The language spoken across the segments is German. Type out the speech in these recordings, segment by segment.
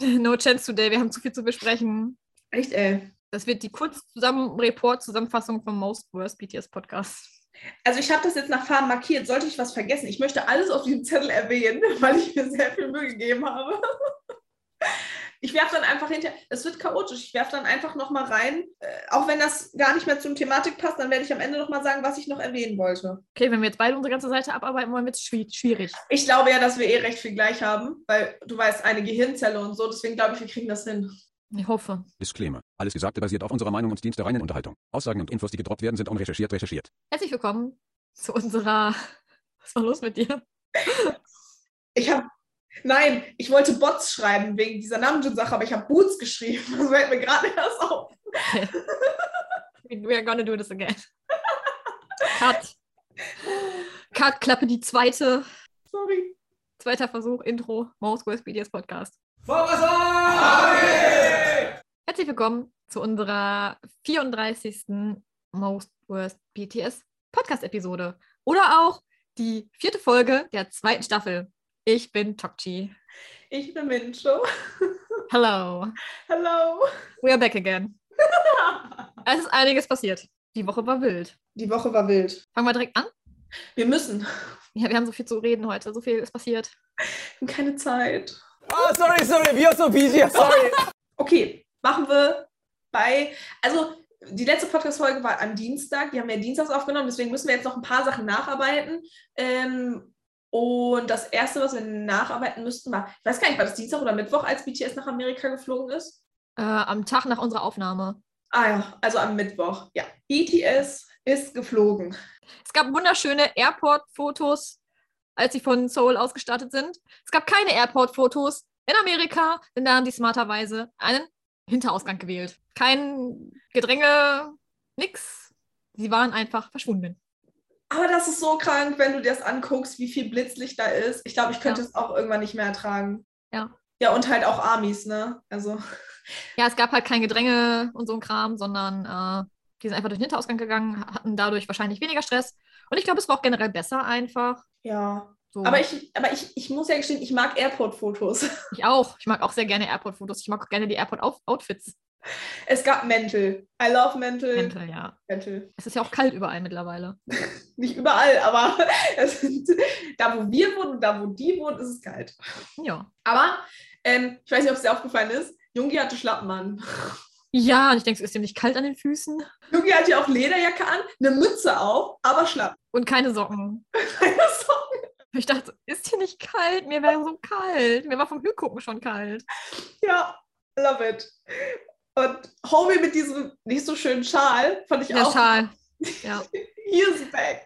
No chance today, wir haben zu viel zu besprechen. Echt, ey. Das wird die Kurz-Report-Zusammenfassung vom Most Worst BTS Podcast. Also ich habe das jetzt nach Farben markiert. Sollte ich was vergessen? Ich möchte alles auf diesem Zettel erwähnen, weil ich mir sehr viel Mühe gegeben habe. Ich werfe dann einfach hinter, es wird chaotisch, ich werfe dann einfach nochmal rein. Äh, auch wenn das gar nicht mehr zur Thematik passt, dann werde ich am Ende nochmal sagen, was ich noch erwähnen wollte. Okay, wenn wir jetzt beide unsere ganze Seite abarbeiten wollen, wird es schwierig. Ich glaube ja, dass wir eh recht viel gleich haben, weil du weißt, eine Gehirnzelle und so, deswegen glaube ich, wir kriegen das hin. Ich hoffe. Disclaimer. Alles Gesagte basiert auf unserer Meinung und dient der reinen Unterhaltung. Aussagen und Infos, die gedroppt werden, sind unrecherchiert recherchiert. Herzlich willkommen zu unserer. Was war los mit dir? Ich habe Nein, ich wollte Bots schreiben wegen dieser Namjoon-Sache, aber ich habe Boots geschrieben. Das fällt mir gerade erst auf. We are gonna do this again. Cut. Cut, Klappe die zweite. Sorry. Zweiter Versuch, Intro, Most Worst BDS Podcast. Herzlich willkommen zu unserer 34. Most Worst BTS Podcast-Episode. Oder auch die vierte Folge der zweiten Staffel. Ich bin Tokchi. Ich bin Mincho. Hello. Hello. We are back again. es ist einiges passiert. Die Woche war wild. Die Woche war wild. Fangen wir direkt an. Wir müssen. Ja, wir haben so viel zu reden heute. So viel ist passiert. Wir haben keine Zeit. Oh, sorry, sorry. We are so busy. Sorry. Okay, machen wir bei. Also, die letzte Podcast-Folge war am Dienstag. Die haben wir dienstags aufgenommen. Deswegen müssen wir jetzt noch ein paar Sachen nacharbeiten. Ähm, und das erste, was wir nacharbeiten müssten, war, ich weiß gar nicht, war das Dienstag oder Mittwoch, als BTS nach Amerika geflogen ist? Äh, am Tag nach unserer Aufnahme. Ah ja, also am Mittwoch. Ja, BTS ist geflogen. Es gab wunderschöne Airport-Fotos, als sie von Seoul ausgestartet sind. Es gab keine Airport-Fotos in Amerika, denn da haben die smarterweise einen Hinterausgang gewählt. Kein Gedränge, nix. Sie waren einfach verschwunden. Aber das ist so krank, wenn du dir das anguckst, wie viel Blitzlicht da ist. Ich glaube, ich könnte Ja. es auch irgendwann nicht mehr ertragen. Ja. Ja, und halt auch Amis, ne? Also, Ja, es gab halt kein Gedränge und so ein Kram, sondern äh, die sind einfach durch den Hinterausgang gegangen, hatten dadurch wahrscheinlich weniger Stress. Und ich glaube, es war auch generell besser einfach. ja. So. Aber ich, aber ich, ich muss ja gestehen, ich mag Airport-Fotos. ich auch. Ich mag auch sehr gerne Airport-Fotos. Ich mag auch gerne die Airport-Outfits. Es gab Mental. I love Mental. Mental, ja. Mental. Es ist ja auch kalt überall mittlerweile. Nicht überall, aber sind, da, wo wir wohnen und da, wo die wohnen, ist es kalt. Ja. Aber ähm, ich weiß nicht, ob es dir aufgefallen ist, Jungi hatte Schlappen an. Ja, und ich denke, es ist ihm nicht kalt an den Füßen Jungi hatte ja auch Lederjacke an, eine Mütze auch, aber Schlappen. und keine Socken. Keine Sorge. Ich dachte, ist hier nicht kalt? Mir wäre so kalt. Mir war vom Hingucken schon kalt. Ja, love it. Und Homie mit diesem nicht so schönen Schal fand ich Der auch. Schal. Ja, He's back.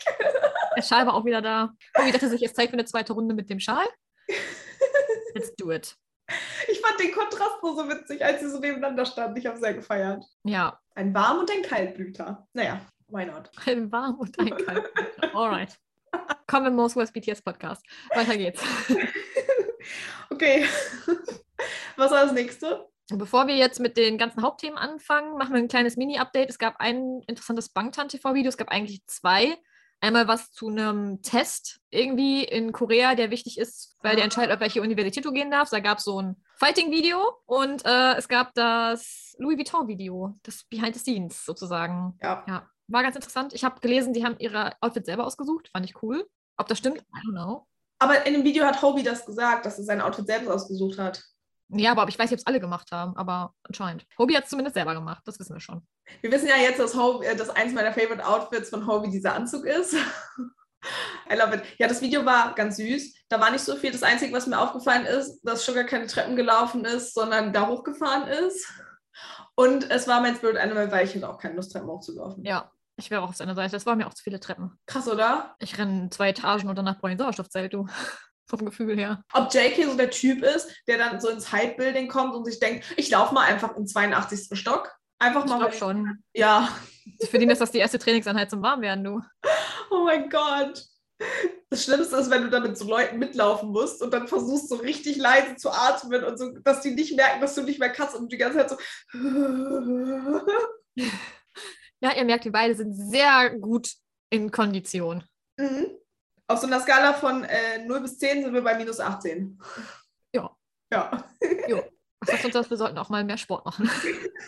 der Schal war auch wieder da. Oh, ich dachte sich, jetzt Zeit für eine zweite Runde mit dem Schal. Let's do it. Ich fand den Kontrast nur so witzig, als sie so nebeneinander standen. Ich habe sehr gefeiert. Ja, Ein Warm- und ein Kaltblüter. Naja, why not? ein warm und ein kalt. Alright. Kommen im Most Worst BTS Podcast. Weiter geht's. Okay. Was war das nächste? Bevor wir jetzt mit den ganzen Hauptthemen anfangen, machen wir ein kleines Mini-Update. Es gab ein interessantes Bangtan-TV-Video. Es gab eigentlich zwei. Einmal was zu einem Test irgendwie in Korea, der wichtig ist, weil der entscheidet, auf welche Universität du gehen darfst. Da gab es so ein Fighting-Video und äh, es gab das Louis Vuitton-Video, das Behind the Scenes sozusagen. Ja. Ja, war ganz interessant. Ich habe gelesen, die haben ihre Outfits selber ausgesucht. Fand ich cool. Ob das stimmt? I don't know. Aber in dem Video hat Hobie das gesagt, dass er sein Outfit selbst ausgesucht hat. Ja, aber ich weiß nicht, ob es alle gemacht haben, aber anscheinend. Hobie hat es zumindest selber gemacht, das wissen wir schon. Wir wissen ja jetzt, dass, Hobie, äh, dass eins meiner Favorite Outfits von Hobie dieser Anzug ist. I love it. Ja, das Video war ganz süß. Da war nicht so viel. Das Einzige, was mir aufgefallen ist, dass Sugar keine Treppen gelaufen ist, sondern da hochgefahren ist. Und es war mein Spirit Animal, weil ich hätte auch keine Lust, Treppen hochzulaufen. Ja, ich wäre auch auf seiner Seite. Das waren mir auch zu viele Treppen. Krass, oder? Ich renne zwei Etagen und danach brauche ich ein Sauerstoffzelt, du. Vom Gefühl her. Ob JK so der Typ ist, der dann so ins Hype-Building kommt und sich denkt, ich laufe mal einfach im 82. Stock. Einfach Ich mal. glaube schon. Ja. Für den ist das die erste Trainingseinheit zum Warmwerden, du. Oh mein Gott. Das Schlimmste ist, wenn du dann mit so Leuten mitlaufen musst und dann versuchst, so richtig leise zu atmen und so, dass die nicht merken, dass du nicht mehr kannst und die ganze Zeit so. Ja, ihr merkt, wir beide sind sehr gut in Kondition. Mhm. Auf so einer Skala von äh, 0 bis 10 sind wir bei minus 18. Ja. Ja. Jo. sagst uns das, wir sollten auch mal mehr Sport machen.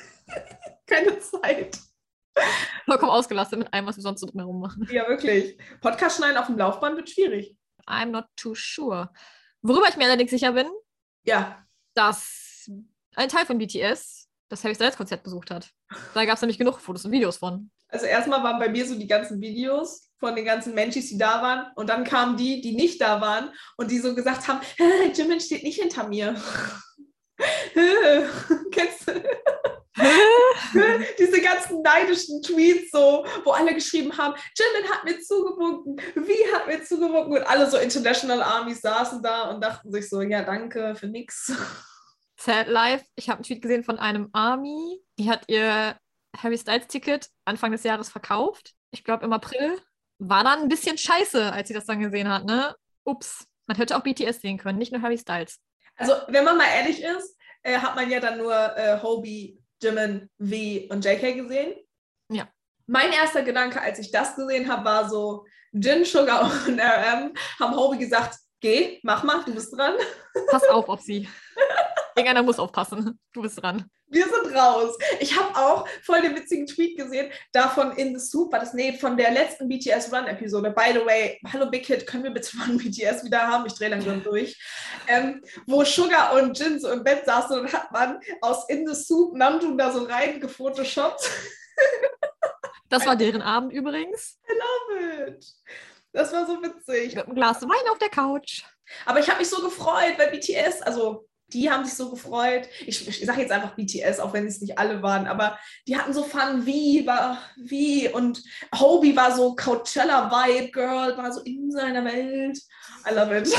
Keine Zeit. Vollkommen ausgelastet mit allem, was wir sonst so drumherum machen. Ja, wirklich. Podcast schneiden auf dem Laufband wird schwierig. I'm not too sure. Worüber ich mir allerdings sicher bin, Ja. dass ein Teil von BTS das Harry Styles Konzert besucht hat. Da gab es nämlich genug Fotos und Videos von. Also erstmal waren bei mir so die ganzen Videos von den ganzen Menschis, die da waren. Und dann kamen die, die nicht da waren und die so gesagt haben, "Hä, Jimin steht nicht hinter mir. Kennst du? Diese ganzen neidischen Tweets, so, wo alle geschrieben haben, Jimin hat mir zugewunken, wie hat mir zugewunken und alle so International Armies saßen da und dachten sich so, ja, danke für nix. Sad Life. Ich habe einen Tweet gesehen von einem Army. Die hat ihr Harry Styles Ticket Anfang des Jahres verkauft. Ich glaube im April. War dann ein bisschen scheiße, als sie das dann gesehen hat, ne? Ups. Man hätte auch BTS sehen können, nicht nur Harry Styles. Also, wenn man mal ehrlich ist, äh, hat man ja dann nur äh, Hobie, Jimin, V und JK gesehen. Ja. Mein erster Gedanke, als ich das gesehen habe, war so, Jin, Sugar und RM haben Hobie gesagt, geh, mach mal, du bist dran. Pass auf auf sie. Irgendeiner muss aufpassen. Du bist dran. Wir sind raus. Ich habe auch voll den witzigen Tweet gesehen, davon in The Soup, war das, nee, von der letzten BTS Run-Episode. By the way, hallo Big Hit, können wir bitte mal ein BTS wieder haben? Ich drehe langsam durch. Ähm, wo Sugar und Jin so im Bett saßen und hat man aus In The Soup Namjoon da so rein gefotoshoppt. Das war deren Abend übrigens. Love it. Das war so witzig. Mit einem Glas Wein auf der Couch. Aber ich habe mich so gefreut, weil BTS, also die haben sich so gefreut. Ich, ich sage jetzt einfach BTS, auch wenn es nicht alle waren, aber die hatten so Fun wie, war wie und Hobie war so Coachella-Vibe, Girl, war so in seiner Welt. I love it.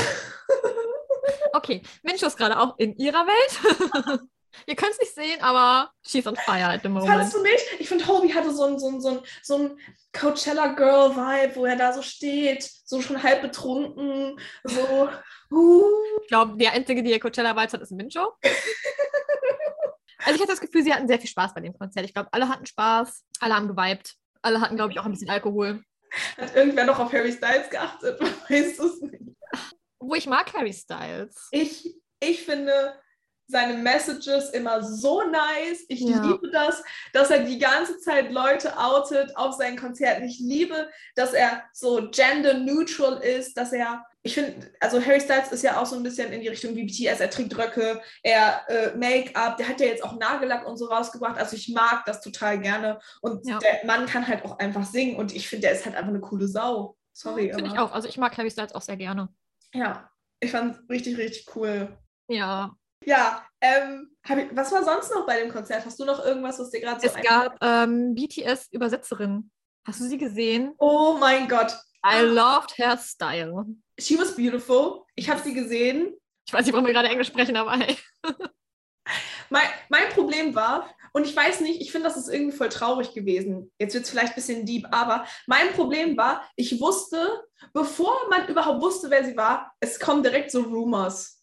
Okay, Mincho ist gerade auch in ihrer Welt. Ihr könnt es nicht sehen, aber she's on fire at the moment. Fandest du nicht? Ich finde, Hobie hatte so ein, so ein, so ein, so ein Coachella-Girl-Vibe, wo er da so steht, so schon halb betrunken, so. Uh. Ich glaube, der einzige, die ihr Coachella-Vibes hat, ist Mincho. Also ich hatte das Gefühl, sie hatten sehr viel Spaß bei dem Konzert. Ich glaube, alle hatten Spaß, alle haben geweibt. Alle hatten, glaube ich, auch ein bisschen Alkohol. Hat irgendwer noch auf Harry Styles geachtet? Weißt du es nicht? Wo ich mag Harry Styles. Ich, ich finde seine Messages immer so nice. Ich Ja. liebe das, dass er die ganze Zeit Leute outet auf seinen Konzerten. Ich liebe, dass er so gender neutral ist, dass er, ich finde, also Harry Styles ist ja auch so ein bisschen in die Richtung wie BTS. Er trägt Röcke, er äh, Make-up, der hat ja jetzt auch Nagellack und so rausgebracht. Also ich mag das total gerne. Und Ja. der Mann kann halt auch einfach singen und ich finde, der ist halt einfach eine coole Sau. Sorry, Finde ich auch. Also ich mag Harry Styles auch sehr gerne. ja, ich fand es richtig, richtig cool. Ja. Ja, ähm, ich, was war sonst noch bei dem Konzert? Hast du noch irgendwas, was dir gerade so Es gab ähm, BTS-Übersetzerin. Hast du sie gesehen? Oh mein Gott, I loved her style. she was beautiful. Ich habe sie gesehen. Ich weiß nicht, warum wir gerade Englisch sprechen, aber hey. Mein, mein Problem war, und ich weiß nicht, ich finde, das ist irgendwie voll traurig gewesen. Jetzt wird es vielleicht ein bisschen deep, aber mein Problem war, ich wusste, bevor man überhaupt wusste, wer sie war, es kommen direkt so Rumors.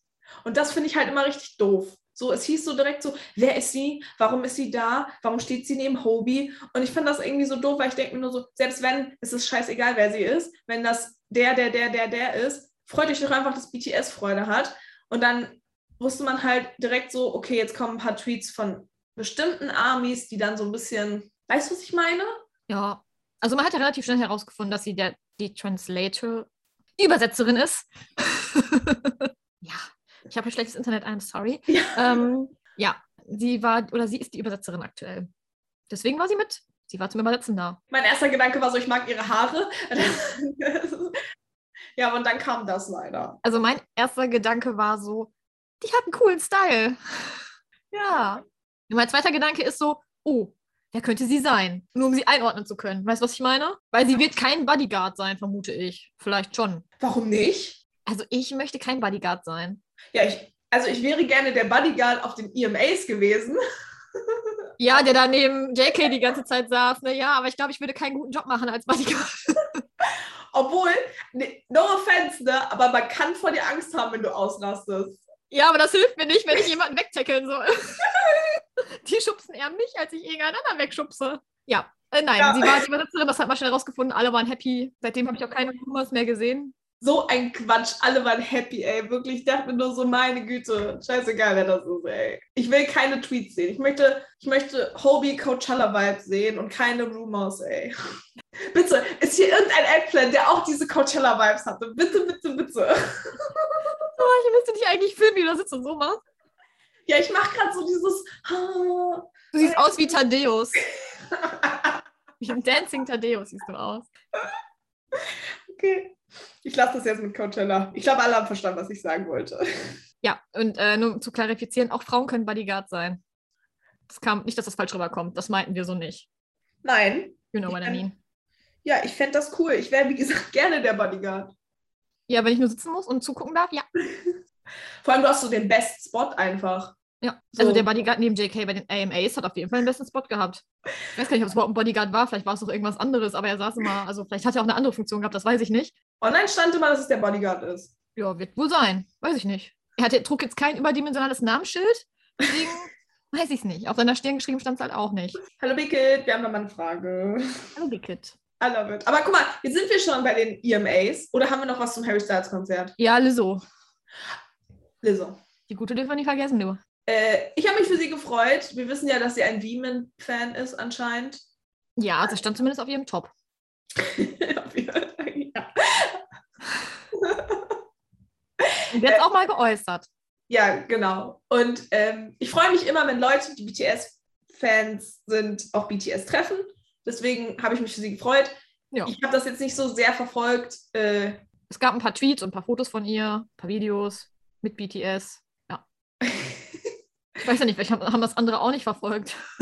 Und das finde ich halt immer richtig doof. So, es hieß so direkt so, wer ist sie? Warum ist sie da? Warum steht sie neben Hobie? Und ich finde das irgendwie so doof, weil ich denke mir nur so, selbst wenn, es ist scheißegal, wer sie ist, wenn das der, der, der, der, der ist, freut euch doch einfach, dass BTS Freude hat. Und dann wusste man halt direkt so, okay, jetzt kommen ein paar Tweets von bestimmten Armies, die dann so ein bisschen, weißt du, was ich meine? Ja. Also man hat ja relativ schnell herausgefunden, dass sie der, die Translator, die Übersetzerin ist. ja. Ich habe ein schlechtes Internet, I'm sorry. Ja. Ähm, ja, sie war oder sie ist die Übersetzerin aktuell. Deswegen war sie mit. Sie war zum Übersetzen da. Mein erster Gedanke war so, ich mag ihre Haare. ja, und dann kam das leider. Also mein erster Gedanke war so, die hat einen coolen Style. ja. Und mein zweiter Gedanke ist so, oh, wer könnte sie sein? Nur um sie einordnen zu können. Weißt du, was ich meine? Weil sie wird kein Bodyguard sein, vermute ich. Vielleicht schon. Warum nicht? Also ich möchte kein Bodyguard sein. Ja, ich, also ich wäre gerne der Bodyguard auf den EMAs gewesen. Ja, der da neben JK die ganze Zeit saß. Ne? Ja, aber ich glaube, ich würde keinen guten Job machen als Bodyguard. Obwohl, ne, no offense, ne, aber man kann vor dir Angst haben, wenn du ausrastest. Ja, aber das hilft mir nicht, wenn ich jemanden wegtackeln soll. die schubsen eher mich, als ich irgendeinen anderen wegschubse. Ja, äh, nein, Ja. sie war die Übersetzerin, das hat man schnell rausgefunden. Alle waren happy. Seitdem habe ich auch keine Rumors mehr gesehen. So ein Quatsch. Alle waren happy, ey. Wirklich, ich dachte mir nur so, meine Güte, scheißegal, wer das ist, ey. Ich will keine Tweets sehen. Ich möchte, ich möchte Hobie Coachella-Vibe sehen und keine Rumors, ey. Bitte, ist hier irgendein Eggplant, der auch diese Coachella-Vibes hatte? Bitte, bitte, bitte. Oh, ich müsste dich eigentlich filmen, wie du das jetzt so machst. Ja, ich mache gerade so dieses. Du siehst aus wie Thaddeus. Wie ein Dancing Thaddeus siehst du aus. okay. Ich lasse das jetzt mit Coachella. Ich glaube, alle haben verstanden, was ich sagen wollte. Ja, und äh, nur zu klarifizieren, auch Frauen können Bodyguard sein. Das kam nicht, dass das falsch rüberkommt. Das meinten wir so nicht. Nein. You know what I mean. Ja, ich fände das cool. Ich wäre, wie gesagt, gerne der Bodyguard. Ja, wenn ich nur sitzen muss und zugucken darf, ja. Vor allem, du hast so den Best Spot einfach. Ja, So. also der Bodyguard neben JK bei den AMAs hat auf jeden Fall den besten Spot gehabt. Ich weiß gar nicht, ob es überhaupt ein Bodyguard war, vielleicht war es doch irgendwas anderes, aber er saß immer, also vielleicht hat er auch eine andere Funktion gehabt, das weiß ich nicht. Online stand immer, dass es der Bodyguard ist. Ja, wird wohl sein, weiß ich nicht. Er hatte, trug jetzt kein überdimensionales Namensschild, deswegen weiß ich es nicht. Auf seiner Stirn geschrieben stand es halt auch nicht. Hallo Bickett, wir haben noch mal eine Frage. Hallo, Wicked. I love it. Aber guck mal, jetzt sind wir schon bei den EMAs. Oder haben wir noch was zum Harry Styles Konzert? Ja, Lizzo. Lizzo. Die gute dürfen wir nicht vergessen, du. Äh, ich habe mich für sie gefreut. Wir wissen ja, dass sie ein Demon-Fan ist anscheinend. Ja, das stand zumindest auf ihrem Top. ja. Und jetzt auch mal geäußert. ja, genau. Und ähm, ich freue mich immer, wenn Leute, die BTS-Fans sind, auch BTS treffen. Deswegen habe ich mich für sie gefreut. Ja. Ich habe das jetzt nicht so sehr verfolgt. Äh, Es gab ein paar Tweets und ein paar Fotos von ihr, ein paar Videos mit BTS. Ja. Ich weiß ja nicht, vielleicht haben, das andere auch nicht verfolgt.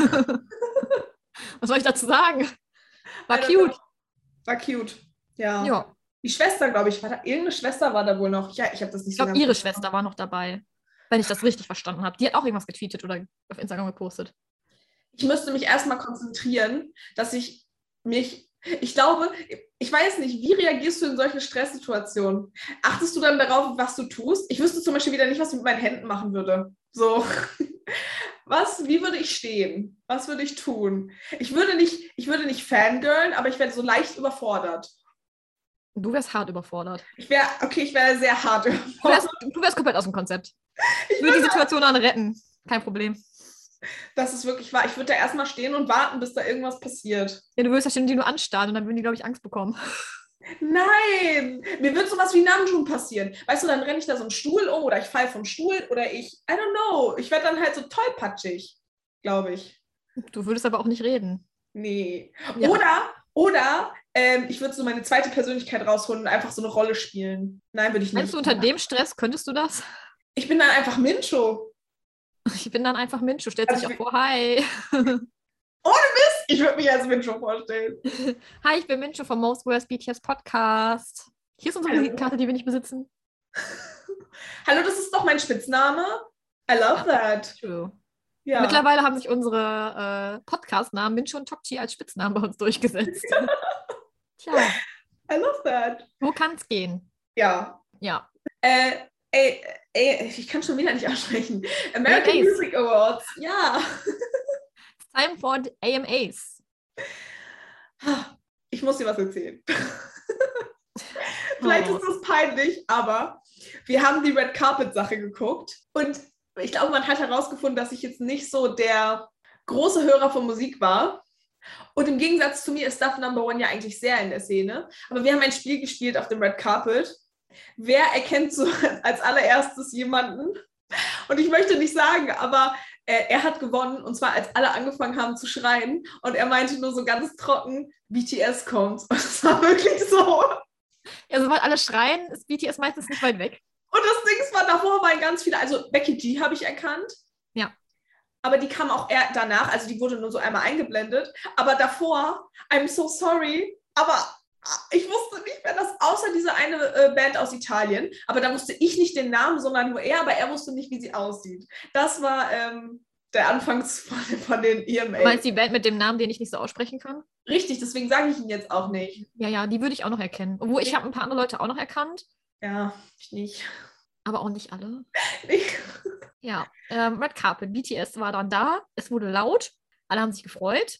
Was soll ich dazu sagen? War know. cute. War cute. Ja. Ja. Die Schwester, glaube ich, war da. Irgendeine Schwester war da wohl noch. Ja, ich habe das nicht Ich glaube, ganz ihre verstanden. Schwester war noch dabei. Wenn ich das richtig verstanden habe. Die hat auch irgendwas getweetet oder auf Instagram gepostet. Ich müsste mich erstmal konzentrieren, dass ich mich. Ich glaube, ich weiß nicht, wie reagierst du in solchen Stresssituationen? Achtest du dann darauf, was du tust? Ich wüsste zum Beispiel wieder nicht, was ich mit meinen Händen machen würde. So. Was, wie würde ich stehen? Was würde ich tun? Ich würde nicht, ich würde nicht fangirlen, aber ich wäre so leicht überfordert. Du wärst hart überfordert. Ich wäre, okay, ich wäre sehr hart Du wärst, überfordert. du wärst komplett aus dem Konzept. Ich würde die Situation dann retten. Kein Problem. Das ist wirklich wahr. Ich würde da erstmal stehen und warten, bis da irgendwas passiert. Ja, du würdest ja ständig die nur anstarren und dann würden die, glaube ich, Angst bekommen. Nein, mir wird sowas wie Namjoon passieren. Weißt du, dann renne ich da so einen Stuhl um oder ich falle vom Stuhl oder ich, I don't know, ich werde dann halt so tollpatschig, glaube ich. Du würdest aber auch nicht reden. Nee. Ja. Oder, oder ähm, ich würde so meine zweite Persönlichkeit rausholen und einfach so eine Rolle spielen. Nein, würde ich nicht. Meinst du, unter dem Stress könntest du das? Ich bin dann einfach Mincho. Ich bin dann einfach Mensch. Du stellst Also dich auch vor, hi. Ich würde mich als Mincho vorstellen. Hi, ich bin Mincho vom Most Worst BTS Podcast. Hier ist unsere. Visitenkarte, die wir nicht besitzen. Hallo, das ist doch mein Spitzname. I love that. True. Ja. Mittlerweile haben sich unsere äh, Podcast-Namen Mincho und Tokchi als Spitznamen bei uns durchgesetzt. Tja, I love that. wo kann's gehen? Ja. Ja. Äh, ey, ey, ich kann schon wieder nicht aussprechen. American AMAs. Music Awards. Ja. Time for the AMAs. Ich muss dir was erzählen. Vielleicht Oh. ist das peinlich, aber wir haben die Red Carpet Sache geguckt und ich glaube, man hat herausgefunden, dass ich jetzt nicht so der große Hörer von Musik war. Und im Gegensatz zu mir ist Stuff Number One ja eigentlich sehr in der Szene. Aber wir haben ein Spiel gespielt auf dem Red Carpet. Wer erkennt so als allererstes jemanden? Und ich möchte nicht sagen, aber äh, er hat gewonnen und zwar als alle angefangen haben zu schreien und er meinte nur so ganz trocken, BTS kommt. Und es war wirklich so. Ja, sobald alle schreien, ist BTS meistens nicht weit weg. Und das Ding war, davor waren ganz viele, also Becky G habe ich erkannt. Ja. Aber die kam auch eher danach, also die wurde nur so einmal eingeblendet. Aber davor, I'm so sorry, aber ich wusste nicht, wer das, außer diese eine äh, Band aus Italien. Aber da wusste ich nicht den Namen, sondern nur er, aber er wusste nicht, wie sie aussieht. Das war ähm, der Anfangs von, den EMA. Du meinst die Band mit dem Namen, den ich nicht so aussprechen kann? Richtig, deswegen sage ich ihn jetzt auch nicht. Ja, ja, die würde ich auch noch erkennen. Obwohl, ich habe ein paar andere Leute auch noch erkannt, Ja, ich nicht. aber auch nicht alle. Ich, Ja, ähm, Red Carpet, BTS war dann da, es wurde laut, alle haben sich gefreut.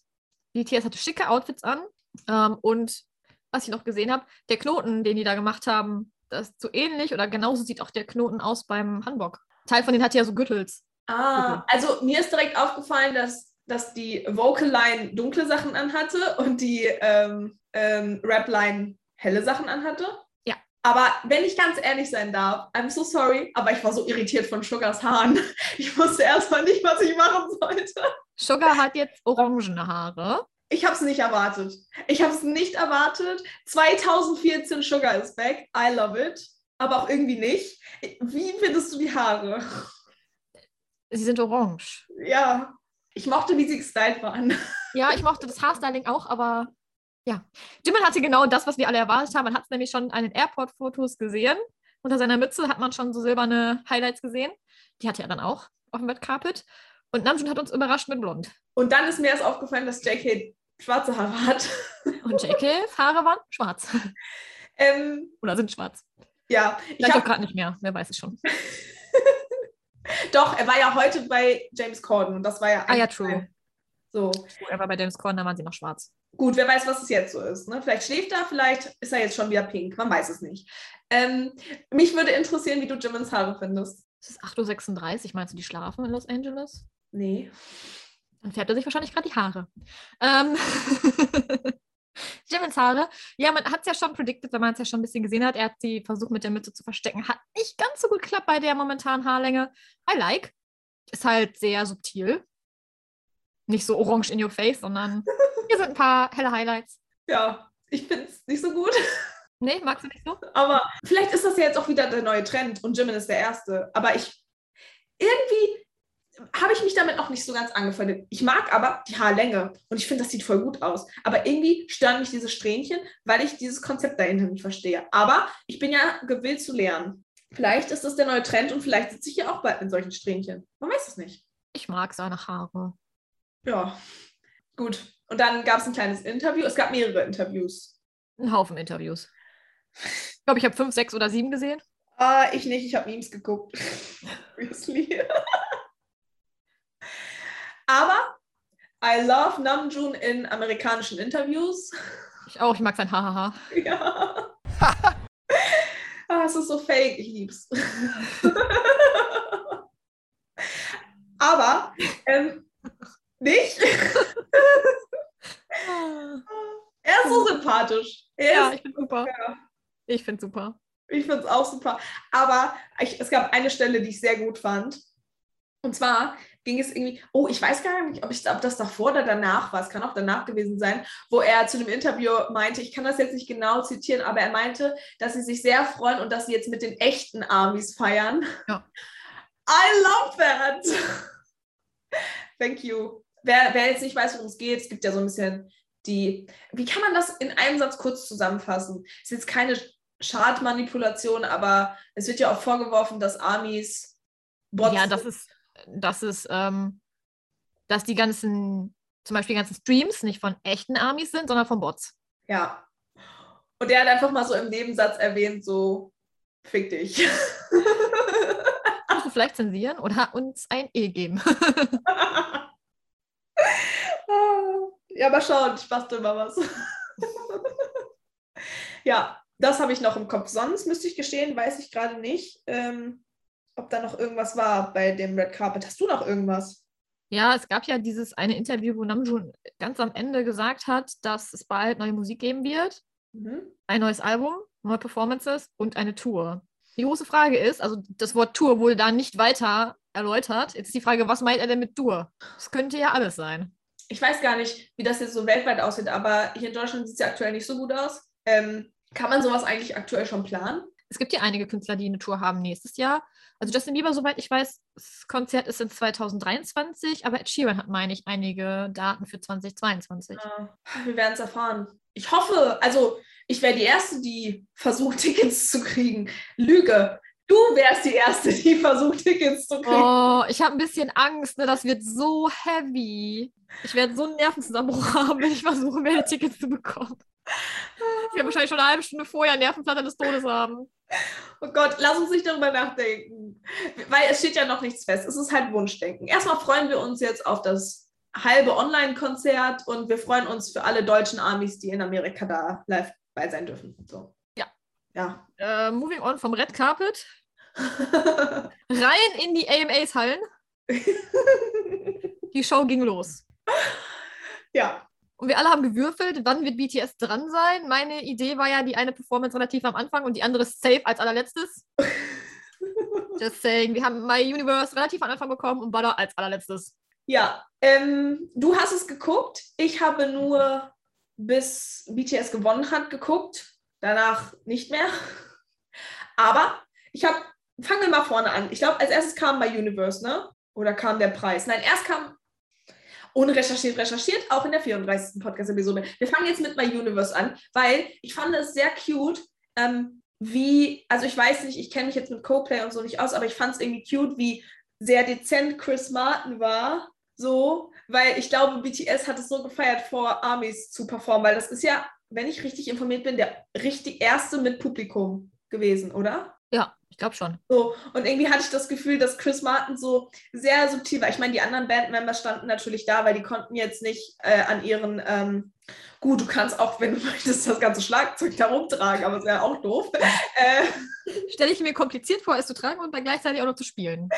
BTS hatte schicke Outfits an ähm, und was ich noch gesehen habe, der Knoten, den die da gemacht haben das ist so ähnlich oder genauso sieht auch der Knoten aus beim Hanbok. Teil von denen hat ja so Gürtels. Ah, also mir ist direkt aufgefallen, dass, dass die Vocal-Line dunkle Sachen anhatte und die ähm, ähm, Rap-Line helle Sachen anhatte. Ja. Aber wenn ich ganz ehrlich sein darf, I'm so sorry, aber ich war so irritiert von Sugars Haaren. Ich wusste erstmal nicht, was ich machen sollte. Sugar hat jetzt orangene Haare. Ich habe es nicht erwartet. Ich habe es nicht erwartet. 2014 Sugar is back. I love it. Aber auch irgendwie nicht. Wie findest du die Haare? Sie sind orange. Ja, ich mochte, wie sie gestylt waren. Ja, ich mochte das Haarstyling auch, aber ja. Jimin hatte genau das, was wir alle erwartet haben. Man hat es nämlich schon an den Airport-Fotos gesehen. Unter seiner Mütze hat man schon so silberne Highlights gesehen. Die hatte er dann auch auf dem Red Carpet. Und Namjoon hat uns überrascht mit blond. Und dann ist mir erst aufgefallen, dass JK schwarze Haare hat. Und JKs Haare waren schwarz. Ähm, Oder sind schwarz. ja, ich Vielleicht auch hab, gerade nicht mehr. Wer weiß es schon. doch, er war ja heute bei James Corden und das war ja Ah ja, true. ein- So, Er war bei James Corden, da waren sie noch schwarz. gut, wer weiß, was es jetzt so ist. Ne? Vielleicht schläft er, vielleicht ist er jetzt schon wieder pink. Man weiß es nicht. Ähm, mich würde interessieren, wie du Jimmins Haare findest. Es ist 8.36 Uhr. Meinst du, die schlafen in Los Angeles? Nee. Dann färbt er sich wahrscheinlich gerade die Haare. Ähm Jimmins Haare. Ja, man hat es ja schon predicted, wenn man es ja schon ein bisschen gesehen hat. Er hat sie versucht mit der Mütze zu verstecken. Hat nicht ganz so gut geklappt bei der momentanen Haarlänge. I like. Ist halt sehr subtil. Nicht so orange in your face, sondern hier sind ein paar helle Highlights. Ja, ich finde es nicht so gut. Nee, magst du nicht so? Aber vielleicht ist das ja jetzt auch wieder der neue Trend und Jimin ist der Erste. Aber ich irgendwie habe ich mich damit auch nicht so ganz angefreundet. Ich mag aber die Haarlänge und ich finde, das sieht voll gut aus. Aber irgendwie stören mich diese Strähnchen, weil ich dieses Konzept dahinter nicht verstehe. Aber ich bin ja gewillt zu lernen. Vielleicht ist das der neue Trend und vielleicht sitze ich ja auch bald mit solchen Strähnchen. Man weiß es nicht. Ich mag seine Haare. Ja, gut. Und dann gab es ein kleines Interview. Es gab mehrere Interviews. Ein Haufen Interviews. Ich glaube, ich habe fünf, sechs oder sieben gesehen. Ah, ich nicht, ich habe Memes geguckt. Obviously. Aber I love Namjoon in amerikanischen Interviews. Ich auch, ich mag sein Hahaha. Ja. ah, es ist so fake, ich lieb's. Aber ähm, nicht. er ist so sympathisch. Er Ja, ich finde super. ja. Ich finde super. Ich finde es auch super. Aber ich, es gab eine Stelle, die ich sehr gut fand. Und zwar ging es irgendwie, oh, ich weiß gar nicht, ob, ich, ob das davor oder danach war, es kann auch danach gewesen sein, wo er zu dem Interview meinte, ich kann das jetzt nicht genau zitieren, aber er meinte, dass sie sich sehr freuen und dass sie jetzt mit den echten Armies feiern. Ja. I love that! Thank you. Wer, wer jetzt nicht weiß, worum es geht, es gibt ja so ein bisschen die, wie kann man das in einem Satz kurz zusammenfassen? Es ist jetzt keine Schadmanipulation, aber es wird ja auch vorgeworfen, dass Armies Bots Ja, das ist, das ist, ähm, dass die ganzen, zum Beispiel die ganzen Streams nicht von echten Armies sind, sondern von Bots. Ja. Und der hat einfach mal so im Nebensatz erwähnt, so, fick dich. Kannst du vielleicht zensieren oder uns ein E geben? ja, mal schauen, ich bastel mal was. ja, das habe ich noch im Kopf. Sonst müsste ich gestehen, weiß ich gerade nicht, ähm, ob da noch irgendwas war bei dem Red Carpet. Hast du noch irgendwas? Ja, es gab ja dieses eine Interview, wo Namjoon ganz am Ende gesagt hat, dass es bald neue Musik geben wird, Mhm. ein neues Album, neue Performances und eine Tour. Die große Frage ist, also das Wort Tour wurde da nicht weiter erläutert. Jetzt ist die Frage, was meint er denn mit Tour? Das könnte ja alles sein. Ich weiß gar nicht, wie das jetzt so weltweit aussieht, aber hier in Deutschland sieht es ja aktuell nicht so gut aus. Ähm, kann man sowas eigentlich aktuell schon planen? Es gibt ja einige Künstler, die eine Tour haben nächstes Jahr. Also Justin Bieber, soweit ich weiß, das Konzert ist in 2023, aber Ed Sheeran hat, meine ich, einige Daten für 2022. Ja, wir werden es erfahren. Ich hoffe, also ich wäre die Erste, die versucht, Tickets zu kriegen. Lüge. Du wärst die Erste, die versucht, Tickets zu kriegen. Oh, ich habe ein bisschen Angst, ne? das wird so heavy. Ich werde so einen Nervenzusammenbruch haben, wenn ich versuche, mehr Tickets zu bekommen. Ich werde wahrscheinlich schon eine halbe Stunde vorher Nervenflattern des Todes haben. Oh Gott, lass uns nicht darüber nachdenken. Weil es steht ja noch nichts fest. Es ist halt Wunschdenken. Erstmal freuen wir uns jetzt auf das halbe Online-Konzert und wir freuen uns für alle deutschen Armies, die in Amerika da live bei sein dürfen. So. ja. Äh, moving on vom Red Carpet. Rein in die AMAs-Hallen. Die Show ging los. ja, Und wir alle haben gewürfelt, wann wird BTS dran sein. Meine Idee war ja die eine Performance relativ am Anfang und die andere safe als allerletztes. Just saying, wir haben My Universe relativ am Anfang bekommen und Butter als allerletztes. Ja, ähm, du hast es geguckt. Ich habe nur bis BTS gewonnen hat geguckt. Danach nicht mehr. Aber ich habe, fangen wir mal vorne an. Ich glaube, als erstes kam My Universe, ne? Oder kam der Preis? Nein, erst kam unrecherchiert, recherchiert, auch in der 34. Podcast-Episode. Wir fangen jetzt mit My Universe an, weil ich fand es sehr cute, ähm, wie, also ich weiß nicht, ich kenne mich jetzt mit Coplay und so nicht aus, aber ich fand es irgendwie cute, wie sehr dezent Chris Martin war. So, weil ich glaube, BTS hat es so gefeiert, vor Armies zu performen, weil das ist ja, wenn ich richtig informiert bin, der richtig erste mit Publikum gewesen, oder? Ja, ich glaube schon. So, und irgendwie hatte ich das Gefühl, dass Chris Martin so sehr subtil war. Ich meine, die anderen Bandmembers standen natürlich da, weil die konnten jetzt nicht äh, an ihren, ähm, gut, du kannst auch, wenn du möchtest, das ganze Schlagzeug da rumtragen, aber es wäre auch doof. äh, Stelle ich mir kompliziert vor, es zu tragen und dann gleichzeitig auch noch zu spielen.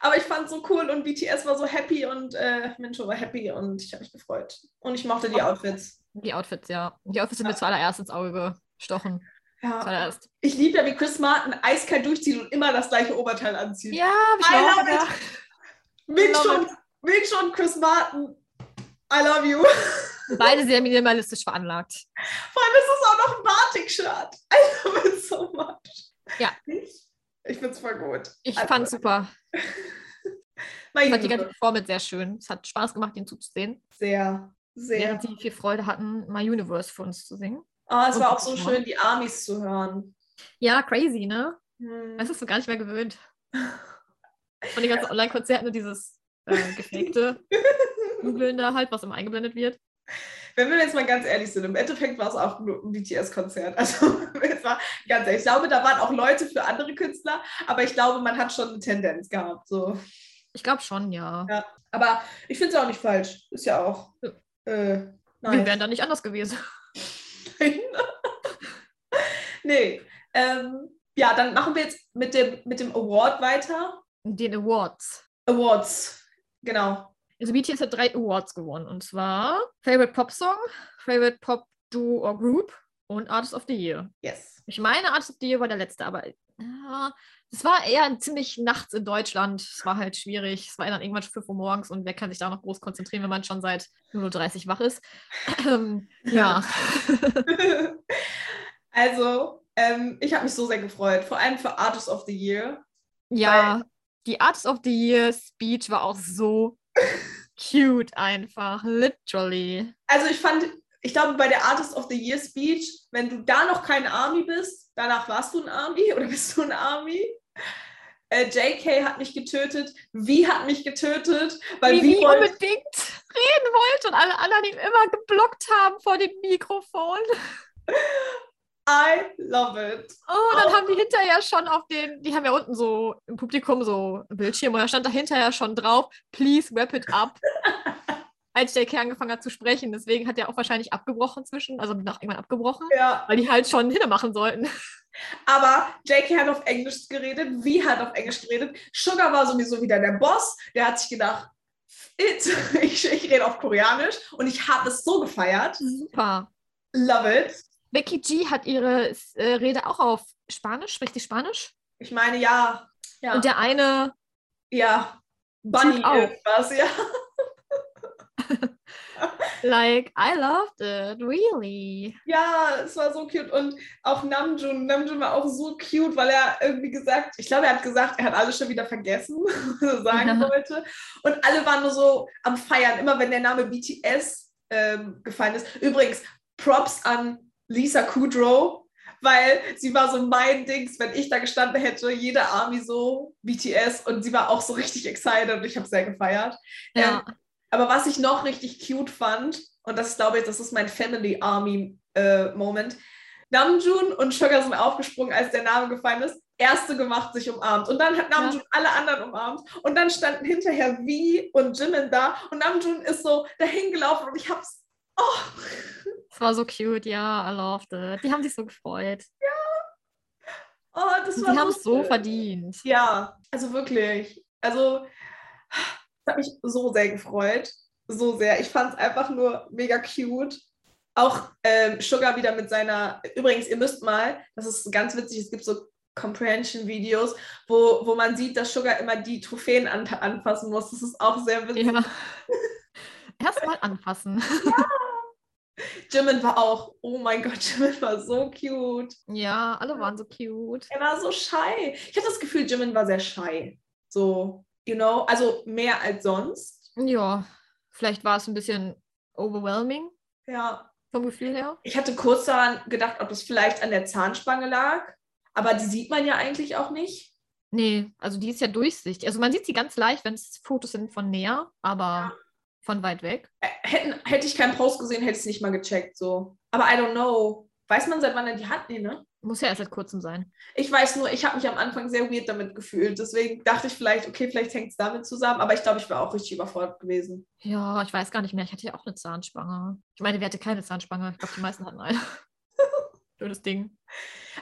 aber ich fand es so cool und BTS war so happy und äh, Mincho war happy und ich habe mich gefreut. Und ich mochte die Outfits. Die Outfits, ja. Die Outfits sind mir zuallererst ins Auge gestochen. Ja. Ich liebe ja, wie Chris Martin eiskalt durchzieht und immer das gleiche Oberteil anzieht. Ja, ich I love it. love schon, wink schon, Chris Martin. I love you. Beide sehr minimalistisch veranlagt. Vor allem ist es auch noch ein Batik-Shirt. I love it so much. Ja. Ich, ich finde es voll gut. Ich Also, fand super. Ich fand die ganze. Performance sehr schön. Es hat Spaß gemacht, ihn zuzusehen. Sehr, sehr. Während sie viel Freude hatten, My Universe für uns zu singen. Ah, es Und war auch so schön, die Amis zu hören. Ja, crazy, ne? Hm. Das ist so gar nicht mehr gewöhnt. Von den ganzen Online-Konzerten nur dieses äh, gefakte Googeln da halt, was immer eingeblendet wird. Wenn wir jetzt mal ganz ehrlich sind, im Endeffekt war es auch nur ein BTS-Konzert. Also, es war ganz ehrlich. Ich glaube, da waren auch Leute für andere Künstler, aber ich glaube, man hat schon eine Tendenz gehabt. So. Ich glaube schon, ja. Ja. Aber ich finde es auch nicht falsch. Ist ja auch. Ja. Äh, Wir wären da nicht anders gewesen. nee. Ähm, ja, dann machen wir jetzt mit dem, mit dem Award weiter. Den Awards. Awards. Genau. Also BTS hat drei Awards gewonnen. Und zwar Favorite Pop Song, Favorite Pop Duo or Group und Artist of the Year. Yes. Ich meine, Artist of the Year war der letzte, aber ja, es war eher ziemlich nachts in Deutschland. Es war halt schwierig. Es war dann irgendwann 5 Uhr morgens und wer kann sich da noch groß konzentrieren, wenn man schon seit 0.30 Uhr wach ist? Ähm, ja. also, ähm, ich habe mich so sehr gefreut. Vor allem für Artist of the Year. ja, die Artist of the Year Speech war auch so cute einfach. Literally. Also ich fand, ich glaube, bei der Artist of the Year Speech, wenn du da noch kein Army bist, danach warst du ein Army oder bist du ein Army? Äh, JK hat mich getötet, Wie hat mich getötet, weil Wie Wie unbedingt reden wollte und alle anderen ihn immer geblockt haben vor dem Mikrofon. I love it. Oh, dann haben die hinterher schon auf den, die haben ja unten so im Publikum so ein Bildschirm und da stand da hinterher schon drauf, please wrap it up. Als JK angefangen hat zu sprechen. Deswegen hat er auch wahrscheinlich abgebrochen zwischen, also nach irgendwann abgebrochen, Ja, weil die halt schon hinmachen sollten. Aber JK hat auf Englisch geredet, Wie hat auf Englisch geredet. Sugar war sowieso wieder der Boss. Der hat sich gedacht, it. Ich, ich rede auf Koreanisch und ich habe es so gefeiert. Super. Love it. Becky G hat ihre äh, Rede auch auf Spanisch, spricht sie Spanisch? Ich meine, ja. Ja. Und der eine, ja. Bunny auch. irgendwas, ja. like, I loved it, really. Ja, es war so cute. Und auch Namjoon. Namjoon war auch so cute, weil er irgendwie gesagt, ich glaube, er hat gesagt, er hat alles schon wieder vergessen, was er sagen wollte. Und alle waren nur so am Feiern, immer wenn der Name BTS ähm, gefallen ist. Übrigens, Props an Lisa Kudrow, weil sie war so mein Dings, wenn ich da gestanden hätte, jede Army so BTS und sie war auch so richtig excited und ich habe sehr gefeiert. Ja. Ähm, aber was ich noch richtig cute fand, und das glaube ich, das ist mein Family Army äh, Moment, Namjoon und Sugar sind aufgesprungen, als der Name gefallen ist. Erste gemacht, sich umarmt. Und dann hat Namjoon alle anderen umarmt. Und dann standen hinterher Vi und Jimin da. Und Namjoon ist so dahin gelaufen und ich hab's. Oh, Es war so cute, ja, I loved it. Die haben sich so gefreut. Oh, das Und war die haben es so verdient. Ja, also wirklich. Also, das hat mich so sehr gefreut. So sehr. Ich fand es einfach nur mega cute. Auch ähm, Sugar wieder mit seiner. Übrigens, ihr müsst mal, das ist ganz witzig, es gibt so Comprehension-Videos, wo, wo man sieht, dass Sugar immer die Trophäen an, anfassen muss. Das ist auch sehr witzig. Ja. Erstmal anfassen. Jimin war auch, oh mein Gott, Jimin war so cute. Ja, alle waren so cute. Er war so shy. Ich habe das Gefühl, Jimin war sehr shy. So, you know, also mehr als sonst. Ja, vielleicht war es ein bisschen overwhelming Ja. vom Gefühl her. Ich hatte kurz daran gedacht, ob das vielleicht an der Zahnspange lag, aber die sieht man ja eigentlich auch nicht. Nee, also die ist ja durchsichtig. Also man sieht sie ganz leicht, wenn es Fotos sind von näher, aber von weit weg. Hätten, hätte ich keinen Post gesehen, hätte ich es nicht mal gecheckt. So. Aber I don't know. Weiß man, seit wann er die hat? Nee, ne? Muss ja erst seit kurzem sein. Ich weiß nur, ich habe mich am Anfang sehr weird damit gefühlt. Deswegen dachte ich vielleicht, okay, vielleicht hängt es damit zusammen. Aber ich glaube, ich wäre auch richtig überfordert gewesen. Ja, ich weiß gar nicht mehr. Ich hatte ja auch eine Zahnspange. Ich meine, wer hatte keine Zahnspange? Ich glaube, die meisten hatten eine. Schönes Ding.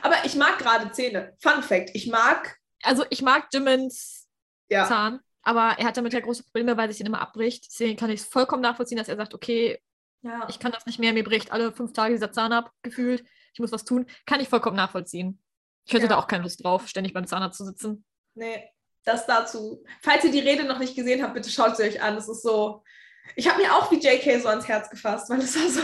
Aber ich mag gerade Zähne. Fun Fact: Ich mag, Also ich mag Jimmins ja, Zahn, aber er hat damit ja große Probleme, weil sich den immer abbricht. Deswegen kann ich es vollkommen nachvollziehen, dass er sagt, okay, ja. ich kann das nicht mehr, mir bricht alle fünf Tage dieser Zahn ab, gefühlt. Ich muss was tun. Kann ich vollkommen nachvollziehen. Ich hätte Ja. da auch keine Lust drauf, ständig beim Zahnarzt zu sitzen. Nee, das dazu. Falls ihr die Rede noch nicht gesehen habt, bitte schaut sie euch an. Das ist so. Ich habe mir auch wie JK so ans Herz gefasst, weil es war so.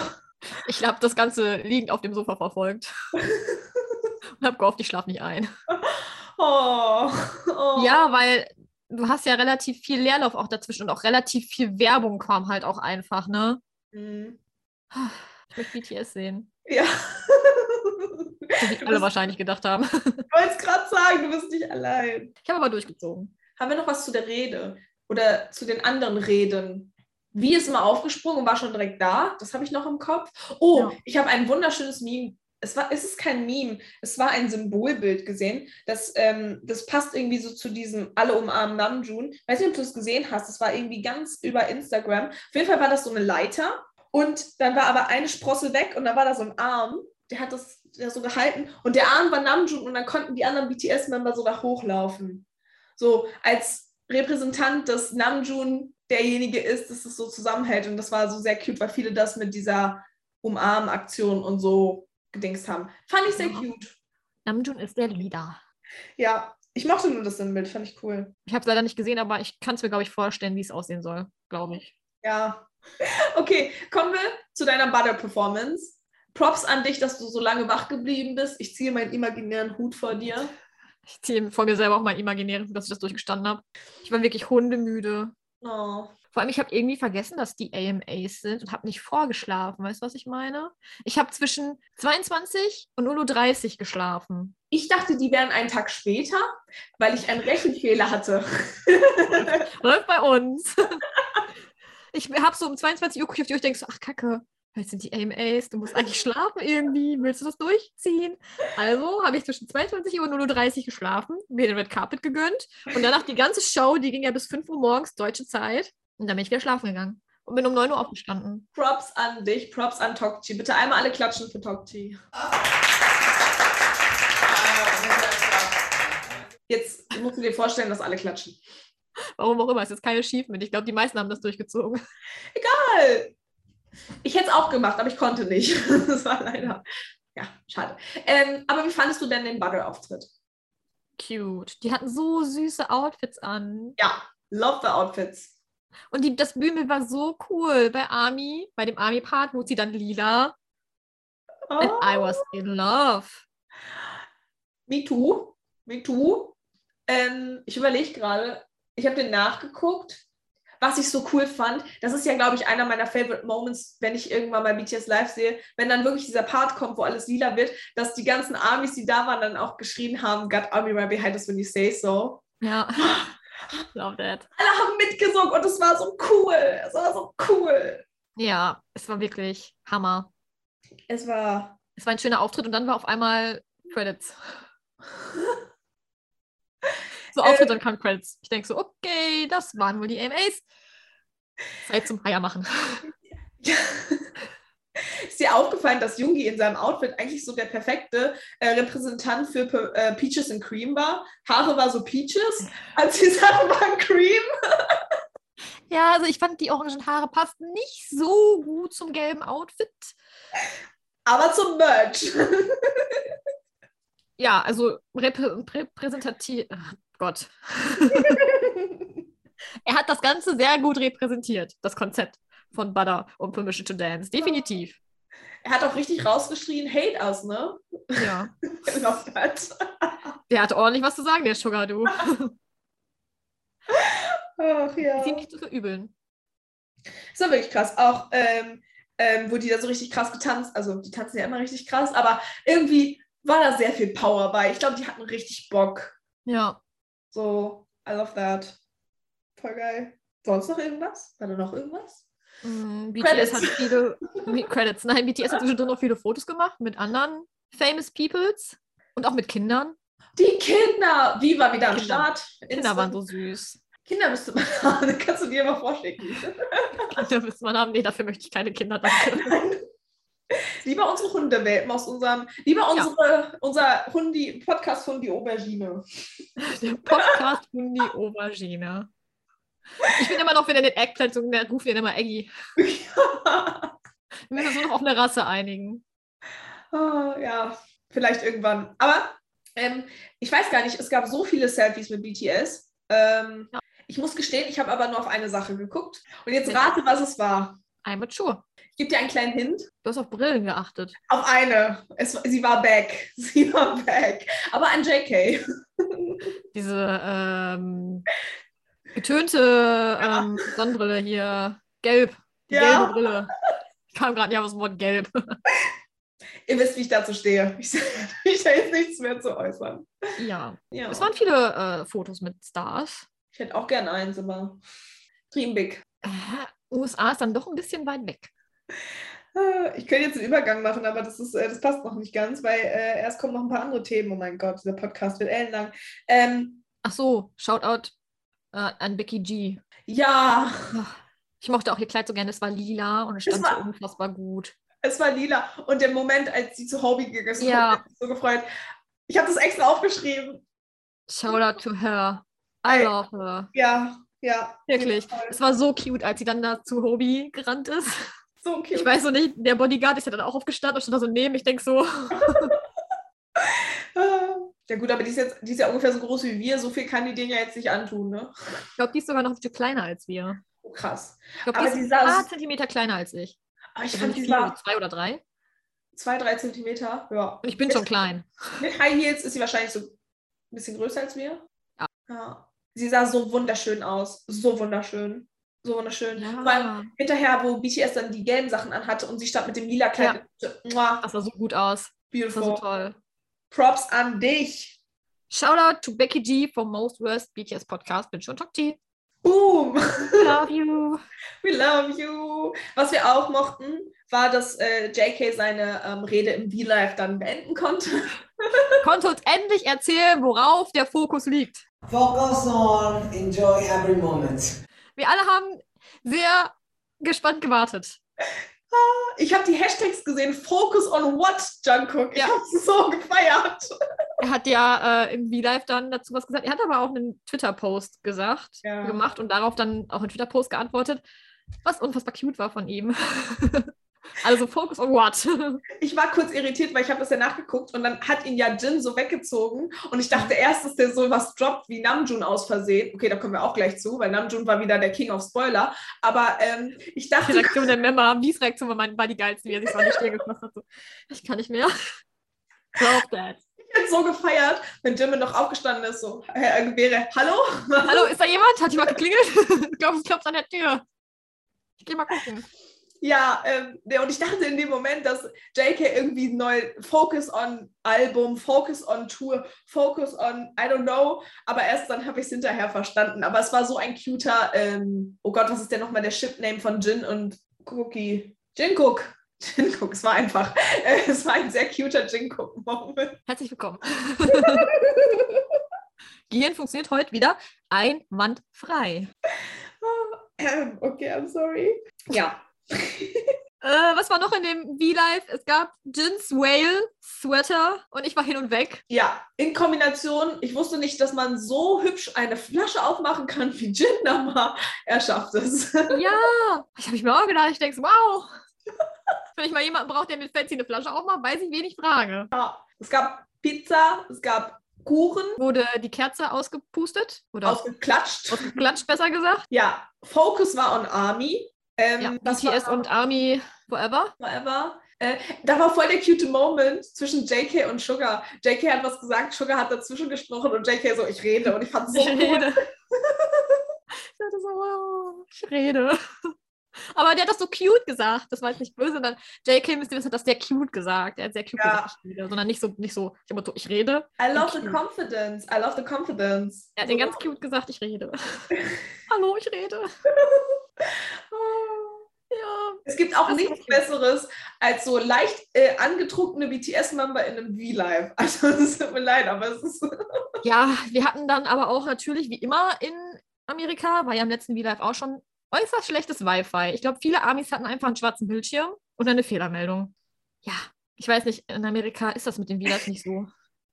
Ich habe das Ganze liegend auf dem Sofa verfolgt und habe gehofft, ich schlafe nicht ein. Oh, oh. Ja, weil du hast ja relativ viel Leerlauf auch dazwischen und auch relativ viel Werbung kam halt auch einfach, ne? Mhm. Ich möchte BTS sehen. Ja. Du alle wahrscheinlich gedacht haben. Ich wollte es gerade sagen, du bist nicht allein. Ich habe aber durchgezogen. Haben wir noch was zu der Rede oder zu den anderen Reden? Wie ist immer aufgesprungen und war schon direkt da? Das habe ich noch im Kopf. Oh, Ja. ich habe ein wunderschönes Meme. Es, war, es ist kein Meme, es war ein Symbolbild gesehen. Das, ähm, das passt irgendwie so zu diesem Alle umarmen Namjoon. Weiß nicht, ob du es gesehen hast. Das war irgendwie ganz über Instagram. Auf jeden Fall war das so eine Leiter und dann war aber eine Sprosse weg und dann war da so ein Arm. Der hat das ja so gehalten und der Arm war Namjoon und dann konnten die anderen BTS-Member so da hochlaufen. So als Repräsentant des Namjoon derjenige ist, dass es so zusammenhält. Und das war so sehr cute, weil viele das mit dieser Umarm-Aktion und so gedingst haben. Fand ich sehr Ja. cute. Namjoon ist der Leader. Ja, ich mochte nur das Bild, fand ich cool. Ich habe es leider nicht gesehen, aber ich kann es mir, glaube ich, vorstellen, wie es aussehen soll, glaube ich. Ja. Okay, kommen wir zu deiner Butter-Performance. Props an dich, dass du so lange wach geblieben bist. Ich ziehe meinen imaginären Hut vor dir. Ich ziehe vor mir selber auch mein imaginäres, dass ich das durchgestanden habe. Ich war wirklich hundemüde. Oh. Vor allem, ich habe irgendwie vergessen, dass die AMAs sind und habe nicht vorgeschlafen. Weißt du, was ich meine? Ich habe zwischen 22 und 0.30 Uhr geschlafen. Ich dachte, die wären einen Tag später, weil ich einen Rechenfehler hatte. Läuft bei uns. Ich habe so um 22 Uhr gucke ich auf die Uhr und denke so, ach Kacke, jetzt sind die AMAs, du musst eigentlich schlafen irgendwie, willst du das durchziehen? Also habe ich zwischen 22 Uhr und 0.30 Uhr geschlafen, mir den Red Carpet gegönnt und danach die ganze Show, die ging ja bis 5 Uhr morgens, deutsche Zeit. Und dann bin ich wieder schlafen gegangen und bin um 9 Uhr aufgestanden. Props an dich, Props an Tokchi. Bitte einmal alle klatschen für Tokchi. Jetzt musst du dir vorstellen, dass alle klatschen. Warum auch immer, es ist kein Achievement. Ich glaube, die meisten haben das durchgezogen. Geil! Ich hätte es auch gemacht, aber ich konnte nicht. Das war leider. Ja, schade. Ähm, aber wie fandest du denn den Butter-Auftritt? Cute. Die hatten so süße Outfits an. Ja, love the outfits. Und die, das Bühnenbild war so cool bei Army, bei dem Army-Part, wo sie dann lila. And I was in love. Me too. Me too. Ähm, ich überlege gerade, ich habe den nachgeguckt. Was ich so cool fand, das ist ja, glaube ich, einer meiner Favorite Moments, wenn ich irgendwann mal BTS live sehe, wenn dann wirklich dieser Part kommt, wo alles lila wird, dass die ganzen Armys, die da waren, dann auch geschrien haben, Got Army right behind us when you say so. Ja. Love that. Alle haben mitgesungen und es war so cool. Es war so cool. Ja, es war wirklich Hammer. Es war. Es war ein schöner Auftritt und dann war auf einmal Credits. So Auftritt, dann kamen Credits. Ich denke so, okay, das waren wohl die AMAs. Zeit zum Eier machen. Ja. Ist dir aufgefallen, dass Jungi in seinem Outfit eigentlich so der perfekte äh, Repräsentant für Pe äh, Peaches and Cream war? Haare war so Peaches, als die Sachen waren Cream. Ja, also ich fand, die orangen Haare passten nicht so gut zum gelben Outfit. Aber zum Merch. Ja, also reprä repräsentativ. Gott. er hat das Ganze sehr gut repräsentiert, das Konzept von Butter und Permission to Dance. Definitiv. er hat auch richtig rausgeschrien, Hate us, ne? Ja. That. Der hatte ordentlich was zu sagen, der Sugar, du. Ach ja. Ist ihm nicht zu verübeln. Das war wirklich krass. Auch, ähm, ähm, wo die da so richtig krass getanzt, also die tanzen ja immer richtig krass, aber irgendwie war da sehr viel Power bei. Ich glaube, die hatten richtig Bock. Ja. So, I love that. Voll geil. Sonst noch irgendwas? War da noch irgendwas? Mm, Credits. BTS hat viele Credits. Nein, BTS hat zwischendrin noch viele Fotos gemacht mit anderen famous Peoples und auch mit Kindern. Die Kinder! Wie war wieder am Kinder. Start? Kinder waren so süß. Kinder müsste man haben. Kannst du dir mal vorschicken. Kinder müsste man haben. Nee, dafür möchte ich keine Kinder. Danke. Lieber unsere Hundewelpen aus unserem, lieber unsere, unser Hundi, Podcast Hundi Aubergine. Der Podcast von die Aubergine. Ich bin immer noch wieder in den Eggplant der ruft ihn immer Eggy. Wir müssen uns noch auf eine Rasse einigen. Ah, ja, vielleicht irgendwann. Aber ähm, ich weiß gar nicht, es gab so viele Selfies mit BTS. Ähm, Ja. Ich muss gestehen, ich habe aber nur auf eine Sache geguckt. Und jetzt Ja. rate, was es war. I'm mature. Ich gebe dir einen kleinen Hint. Du hast auf Brillen geachtet. Auf eine. Es, sie war back. Sie war back. Aber an JK. Diese ähm, getönte ähm, Sonnenbrille hier. Gelb. Die Ja. gelbe Brille. Ich kam gerade nicht auf das Wort gelb. Ihr wisst, wie ich dazu stehe. Ich, ich da jetzt nichts mehr zu äußern. Ja. Ja. Es waren viele äh, Fotos mit Stars. Ich hätte auch gern eins, aber Dream Big. Äh, USA ist dann doch ein bisschen weit weg. Ah, Ich könnte jetzt einen Übergang machen, aber das, ist, äh, das passt noch nicht ganz, weil äh, erst kommen noch ein paar andere Themen. Oh mein Gott, dieser Podcast wird ellenlang. Ähm, Ach so, Shoutout äh, an Becky G. ja, Ich mochte auch ihr Kleid so gerne. Es war lila und es stand war- so unfassbar gut. es war lila. Und der Moment, als sie zu Hobby ist, Ja. hat mich so gefreut. Ich habe das extra aufgeschrieben. Shoutout to her. I Ey. love her. Ja, ja. Wirklich. Es war so cute, als sie dann da zu Hobie gerannt ist. So cute. Ich weiß so nicht, der Bodyguard ist ja dann auch aufgestanden und stand da so neben. Ich denke so, Ah. Ja gut, aber die ist, jetzt, die ist ja ungefähr so groß wie wir. So viel kann die denen ja jetzt nicht antun, ne? ich glaube, die ist sogar noch ein Stück kleiner als wir. Oh, krass. Ich glaube, die ist die ein sah paar Zentimeter kleiner als ich. Aber ich Also fand, die viel, war zwei oder drei. zwei, drei Zentimeter. Ja. Und ich bin schon klein. Mit High Heels ist sie wahrscheinlich so ein bisschen größer als wir. Ja. ja. Sie sah so wunderschön aus. So wunderschön. So wunderschön. Ja. Vor allem hinterher, wo BTS dann die gelben Sachen anhatte und sie stand mit dem lila Kleid. Mua, Das sah so gut aus. Das war beautiful. so toll. Props an dich. Shoutout to Becky G vom Most Worst BTS Podcast. Bin schon Tokti. Boom. Love you. We love you. Was wir auch mochten, war, dass äh, JK seine ähm, Rede im V-Live dann beenden konnte. Konnte uns endlich erzählen, worauf der Fokus liegt. Focus on enjoy every moment. Wir alle haben sehr gespannt gewartet. Ich habe die Hashtags gesehen. Focus on what, Jungkook? Ich Ja. habe so gefeiert. Er hat ja äh, im V-Live dann dazu was gesagt. Er hat aber auch einen Twitter-Post gesagt, Ja. gemacht und darauf dann auch einen Twitter-Post geantwortet, was unfassbar cute war von ihm. also Focus on what? Ich war kurz irritiert, weil ich habe das ja nachgeguckt und dann hat ihn ja Jin so weggezogen und ich dachte erst, dass der so was droppt wie Namjoon aus Versehen. Okay, da kommen wir auch gleich zu, weil Namjoon war wieder der King of Spoiler. Aber ähm, ich Die dachte, Reaktion der Mema, Wies Reaktion war, war die geilste, wie er sich so an die Stirn gefasst hat. So, ich kann nicht mehr. Drop that. ich hätte so gefeiert, wenn Jimin noch aufgestanden ist, so äh, wäre, hallo? Hallo, ist da jemand? Hat jemand geklingelt? ich glaube, es klopft an der Tür. Ich geh mal gucken. Ja, ähm, der- und ich dachte in dem Moment, dass JK irgendwie neu Focus on Album, Focus on Tour, Focus on I don't know, aber erst dann habe ich es hinterher verstanden. Aber es war so ein cuter, ähm, oh Gott, was ist denn nochmal der Ship-Name von Jin und Cookie? Jin-Cook. Jin-Cook, es war einfach, äh, es war ein sehr cuter Jin-Cook-Moment. Herzlich willkommen. Gehirn funktioniert heute wieder einwandfrei. Ähm, okay, I'm sorry. Ja. Äh, was war noch in dem V-Live? Es gab Jins Whale Sweater und ich war hin und weg. Ja, in Kombination, ich wusste nicht, dass man so hübsch eine Flasche aufmachen kann wie Gin, aber er schafft es. Ja, ich habe ich mir auch gedacht, ich denke, wow. Wenn ich mal jemanden brauche, der mit Fancy eine Flasche aufmacht, weiß ich, wen ich frage. Es gab Pizza, es gab Kuchen, Wurde die Kerze ausgepustet? Oder ausgeklatscht. ausgeklatscht, besser gesagt? Ja, Focus war on Army. Ähm, Ja, BTS war und Army Forever. Forever. Äh, da war voll der cute Moment zwischen JK und Sugar. JK hat was gesagt, Sugar hat dazwischen gesprochen und JK so, ich rede. Und ich fand es so ich cool. rede. ich dachte so, wow, ich rede. Aber der hat das so cute gesagt. Das war jetzt nicht böse, sondern JK wissen, hat das sehr cute gesagt. Er hat sehr cute Ja. gesagt, ich rede, sondern nicht so, nicht so, ich, so, ich rede. I love the Cute. confidence. I love the confidence. Er hat den ganz cute gesagt, ich rede. Hallo, ich rede. Ja. Es gibt auch nichts. Besseres als so leicht äh, angetrunkene BTS-Member in einem V-Live. Also es tut mir leid, aber es ist. ja, wir hatten dann aber auch natürlich, wie immer in Amerika, war ja im letzten V-Live auch schon äußerst schlechtes Wi-Fi. Ich glaube, viele Amis hatten einfach einen schwarzen Bildschirm und eine Fehlermeldung. Ja, ich weiß nicht, in Amerika ist das mit den V-Lives nicht so.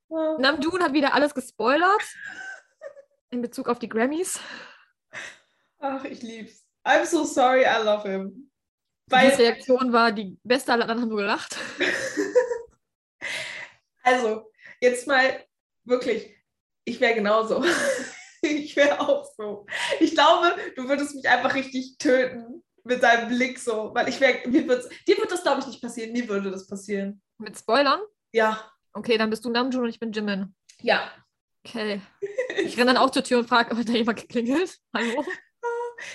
Namjoon hat wieder alles gespoilert in Bezug auf die Grammys. Ach, ich lieb's. I'm so sorry, I love him. Die Weil, Reaktion war die beste, alle anderen haben nur gelacht. also, jetzt mal wirklich, ich wäre genauso. ich wäre auch so. Ich glaube, du würdest mich einfach richtig töten mit deinem Blick so, weil ich wäre, mir wird's, dir wird das, glaube ich, nicht passieren, mir würde das passieren. Mit Spoilern? Ja, Okay, dann bist du Namjoon und ich bin Jimin. ja. Okay. Ich renne dann auch zur Tür und frage, hat da jemand geklingelt? Hallo?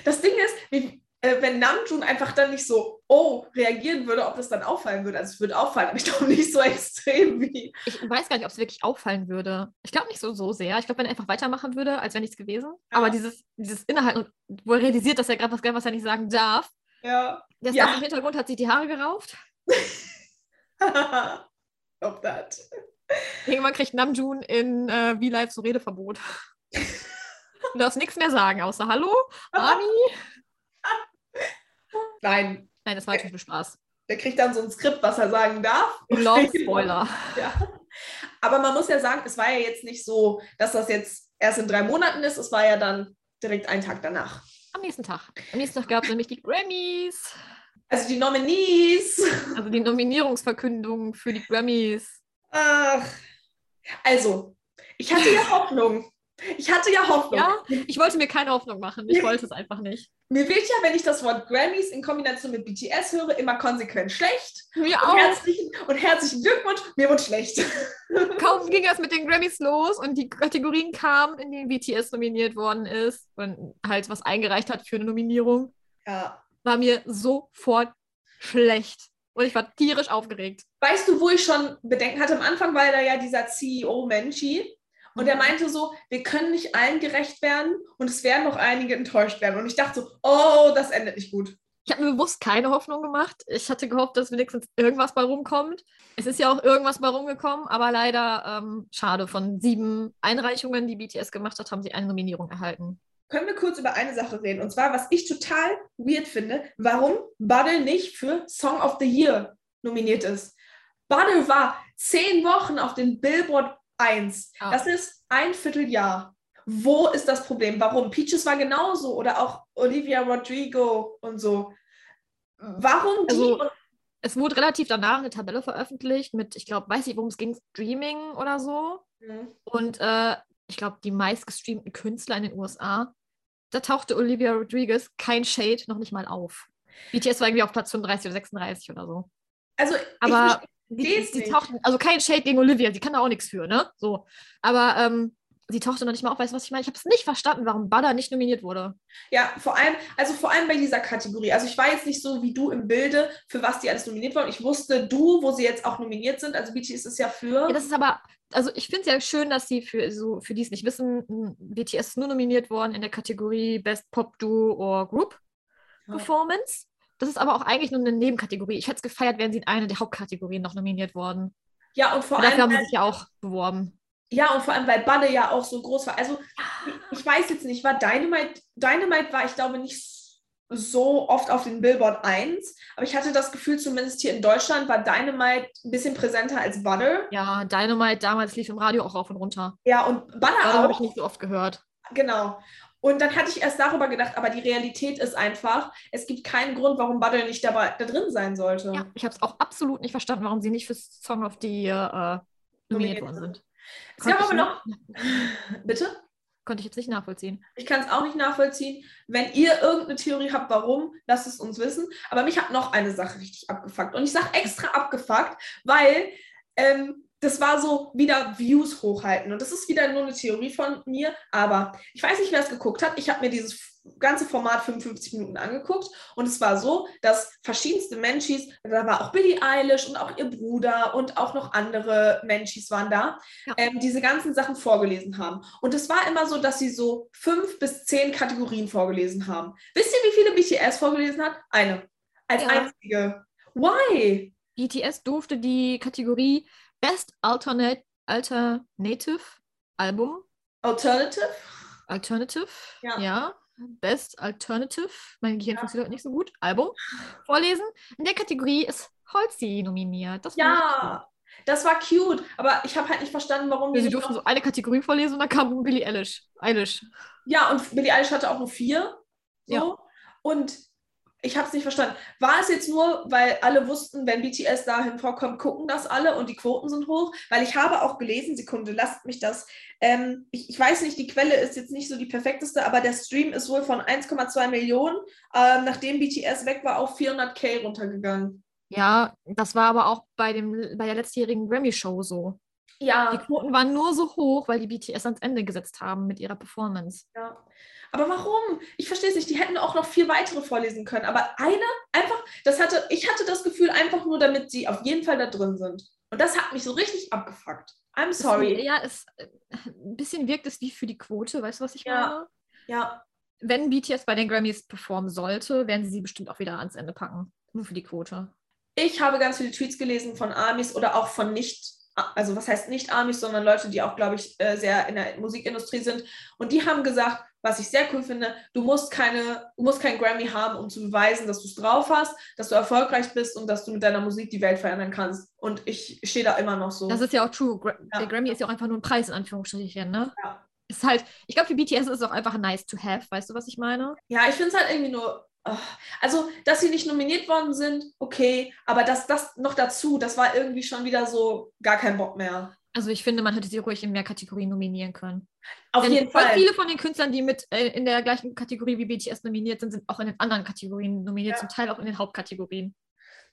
Das Ding ist, wie, äh, wenn Namjoon einfach dann nicht so, oh, reagieren würde, ob das dann auffallen würde. Also es würde auffallen, aber ich glaube nicht so extrem wie. Ich weiß gar nicht, ob es wirklich auffallen würde. Ich glaube nicht so, so sehr. Ich glaube, wenn er einfach weitermachen würde, als wäre nichts gewesen. Aber dieses, dieses Innehalten, wo er realisiert, dass er gerade was, was er nicht sagen darf. Ja. Der Ja. Im Hintergrund hat sich die Haare gerauft. Stop that. Irgendwann kriegt Namjoon in äh, V-Live so Redeverbot. Du darfst nichts mehr sagen, außer Hallo, Ami. Nein, Nein, das war natürlich nur Spaß. der kriegt dann so ein Skript, was er sagen darf. Long Spoiler. Ja. Aber man muss ja sagen, es war ja jetzt nicht so, dass das jetzt erst in drei Monaten ist. Es war ja dann direkt einen Tag danach. Am nächsten Tag. Am nächsten Tag gab es nämlich die Grammys. Also die Nominees. Also die Nominierungsverkündung für die Grammys. Ach. Also, ich hatte ja Hoffnung. Ich hatte ja Hoffnung. Ja, ich wollte mir keine Hoffnung machen. Ich wollte es einfach nicht. Mir wird ja, wenn ich das Wort Grammys in Kombination mit BTS höre, immer konsequent schlecht. Mir Und auch. herzlichen, und herzlichen Glückwunsch, mir wird schlecht. Kaum ging es mit den Grammys los und die Kategorien kamen, in denen BTS nominiert worden ist und halt was eingereicht hat für eine Nominierung, Ja. war mir sofort schlecht. Und ich war tierisch aufgeregt. Weißt du, wo ich schon Bedenken hatte? Am Anfang war da ja dieser CEO Menchi. Und er meinte so, wir können nicht allen gerecht werden und es werden noch einige enttäuscht werden. Und ich dachte so, oh, das endet nicht gut. Ich habe mir bewusst keine Hoffnung gemacht. Ich hatte gehofft, dass wenigstens irgendwas bei rumkommt. Es ist ja auch irgendwas bei rumgekommen, aber leider ähm, schade. Von sieben Einreichungen, die BTS gemacht hat, haben sie eine Nominierung erhalten. Können wir kurz über eine Sache reden? Und zwar, was ich total weird finde, warum Buddle nicht für Song of the Year nominiert ist. Buddle war zehn Wochen auf den Billboard 1. Ja. Das ist ein Vierteljahr. Wo ist das Problem? Warum? Peaches war genauso oder auch Olivia Rodrigo und so. Warum die? Also- Es wurde relativ danach eine Tabelle veröffentlicht mit, ich glaube, weiß nicht, worum es ging, Streaming oder so. Hm. Und äh, ich glaube, die meistgestreamten Künstler in den USA. Da tauchte Olivia Rodriguez kein Shade noch nicht mal auf. BTS war irgendwie auf Platz 35 oder 36 oder so. also, Aber ich die, die tauchten, also kein Shade gegen Olivia, sie kann da auch nichts für, ne? So. Aber ähm, sie tauchte noch nicht mal auf, weißt du, was ich meine? Ich habe es nicht verstanden, warum Butter nicht nominiert wurde. Ja, vor allem, also vor allem bei dieser Kategorie. Also ich war jetzt nicht so wie du im Bilde, für was die alles nominiert wurden. Ich wusste du, wo sie jetzt auch nominiert sind. Also BTS ist ja für. Ja, das ist aber, also ich finde es ja schön, dass sie für, so, für die es nicht wissen, BTS ist nur nominiert worden in der Kategorie Best Pop Duo or Group Ja. Performance. Das ist aber auch eigentlich nur eine Nebenkategorie. Ich hätte es gefeiert, wären sie in eine der Hauptkategorien noch nominiert worden. ja, und vor Und dafür allem, haben sie sich ja auch beworben. ja, und vor allem, weil Budde ja auch so groß war. Also ich, weiß jetzt nicht, war Dynamite, Dynamite war, ich glaube, nicht, so oft auf den Billboard 1, aber ich hatte das Gefühl, zumindest hier in Deutschland war Dynamite ein bisschen präsenter als Butter. Ja, Dynamite damals lief im Radio auch rauf und runter. Ja, und Butter auch. habe ich nicht so oft gehört. Genau. Und dann hatte ich erst darüber gedacht, aber die Realität ist einfach, es gibt keinen Grund, warum Butter nicht dabei, da drin sein sollte. Ja, ich habe es auch absolut nicht verstanden, warum sie nicht für Song of the Year äh, nominiert worden sind. Es gab aber noch. Bitte? Konnte ich jetzt nicht nachvollziehen. Ich kann es auch nicht nachvollziehen. Wenn ihr irgendeine Theorie habt, warum, lasst es uns wissen. Aber mich hat noch eine Sache richtig abgefuckt. Und ich sage extra abgefuckt, weil ähm, das war so wieder Views hochhalten. Und das ist wieder nur eine Theorie von mir. Aber ich weiß nicht, wer es geguckt hat. Ich habe mir dieses ganze Format 55 Minuten angeguckt. Und es war so, dass verschiedenste Menschis, da war auch Billie Eilish und auch ihr Bruder und auch noch andere Menschis waren da, Ja. ähm, diese ganzen Sachen vorgelesen haben. Und es war immer so, dass sie so fünf bis zehn Kategorien vorgelesen haben. Wisst ihr, wie viele BTS vorgelesen hat? Eine. Als Ja. einzige. Why? BTS durfte die Kategorie Best Alternate, Alternative Album, Alternative? Alternative, Ja. ja. Best Alternative, mein Gehirn funktioniert heute nicht so gut, Album vorlesen. In der Kategorie ist Halsey nominiert. Das cool. Ja. Das war cute, aber ich habe halt nicht verstanden, warum Sie durften so eine Kategorie vorlesen und dann kam Billie Eilish. Eilish. Ja, und Billie Eilish hatte auch nur vier. So. Ja. Und ich habe es nicht verstanden. War es jetzt nur, weil alle wussten, wenn BTS dahin vorkommt, gucken das alle und die Quoten sind hoch? Weil ich habe auch gelesen, Sekunde, lasst mich das. Ähm, ich, ich weiß nicht, die Quelle ist jetzt nicht so die perfekteste, aber der Stream ist wohl von 1,2 Millionen, ähm, nachdem BTS weg war, auf 400k runtergegangen. Ja, das war aber auch bei, dem, bei der letztjährigen Grammy-Show so. Die Ja, Quoten waren nur so hoch, weil die BTS ans Ende gesetzt haben mit ihrer Performance. ja. Aber warum? Ich verstehe es nicht. Die hätten auch noch vier weitere vorlesen können. Aber eine, einfach, das hatte, ich hatte das Gefühl, einfach nur, damit sie auf jeden Fall da drin sind. Und das hat mich so richtig abgefuckt. I'm sorry. Ja, es, äh, ein bisschen wirkt es wie für die Quote, weißt du, was ich Ja. meine? Ja, Wenn BTS bei den Grammys performen sollte, werden sie sie bestimmt auch wieder ans Ende packen. Nur für die Quote. ich habe ganz viele Tweets gelesen von Amis oder auch von nicht, also was heißt nicht Amis, sondern Leute, die auch, glaube ich, äh, sehr in der Musikindustrie sind. Und die haben gesagt, was ich sehr cool finde, du musst keine, du musst keinen Grammy haben, um zu beweisen, dass du es drauf hast, dass du erfolgreich bist und dass du mit deiner Musik die Welt verändern kannst. Und ich stehe da immer noch so. Das ist ja auch true. Gra Ja. Der Grammy ist ja auch einfach nur ein Preis, in Anführungsstrichen, ne? Ja. Ist halt, ich glaube, für BTS ist es auch einfach nice to have, weißt du, was ich meine? Ja, ich finde es halt irgendwie nur. Ah, Also, dass sie nicht nominiert worden sind, okay, aber das, das noch dazu, das war irgendwie schon wieder so gar kein Bock mehr. Also ich finde, man hätte sie ruhig in mehr Kategorien nominieren können. Auf Denn jeden Fall. viele von den Künstlern, die mit äh, in der gleichen Kategorie wie BTS nominiert sind, sind auch in den anderen Kategorien nominiert, Ja. zum Teil auch in den Hauptkategorien.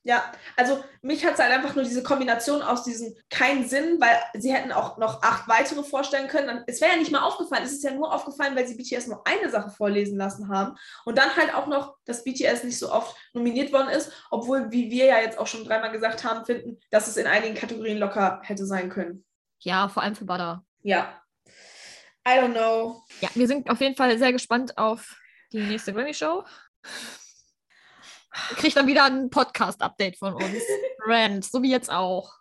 Ja, also mich hat es halt einfach nur diese Kombination aus diesem keinen Sinn, weil sie hätten auch noch acht weitere vorstellen können. Dann, es wäre ja nicht mal aufgefallen, es ist ja nur aufgefallen, weil sie BTS nur eine Sache vorlesen lassen haben. Und dann halt auch noch, dass BTS nicht so oft nominiert worden ist, obwohl, wie wir ja jetzt auch schon dreimal gesagt haben, finden, dass es in einigen Kategorien locker hätte sein können. Ja, vor allem für Butter. Ja. I don't know. Ja, wir sind auf jeden Fall sehr gespannt auf die nächste Grammy-Show. Kriegt dann wieder ein Podcast-Update von uns. Rand, so wie jetzt auch.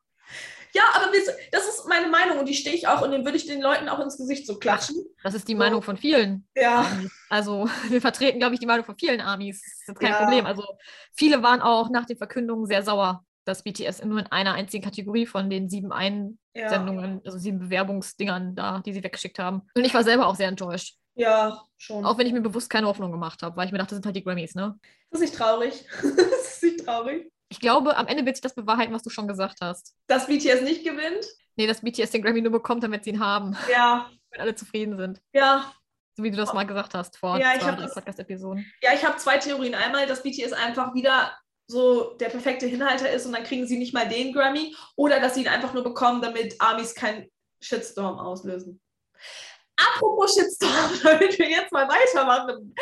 Ja, aber das ist meine Meinung und die stehe ich auch und den würde ich den Leuten auch ins Gesicht so klatschen. Das ist die So. Meinung von vielen Ja. Amis. Also wir vertreten, glaube ich, die Meinung von vielen Amis. Das ist jetzt kein Ja. Problem. Also viele waren auch nach den Verkündungen sehr sauer, dass BTS nur in einer einzigen Kategorie von den sieben Einsendungen, Ja. also sieben Bewerbungsdingern da, die sie weggeschickt haben. Und ich war selber auch sehr enttäuscht. Ja, schon. Auch wenn ich mir bewusst keine Hoffnung gemacht habe, weil ich mir dachte, das sind halt die Grammys, ne? Das ist nicht traurig. das ist nicht traurig. Ich glaube, am Ende wird sich das bewahrheiten, was du schon gesagt hast. Dass BTS nicht gewinnt? Nee, dass BTS den Grammy nur bekommt, damit sie ihn haben, Ja, wenn alle zufrieden sind. ja. So wie du das mal gesagt hast vor Ja, ich zwei, Podcast-Episoden. Ja, ich habe zwei Theorien. Einmal, dass BTS einfach wieder so der perfekte Hinhalter ist und dann kriegen sie nicht mal den Grammy. Oder dass sie ihn einfach nur bekommen, damit Amis keinen Shitstorm auslösen. Apropos Shitstorm, damit wir jetzt mal weitermachen.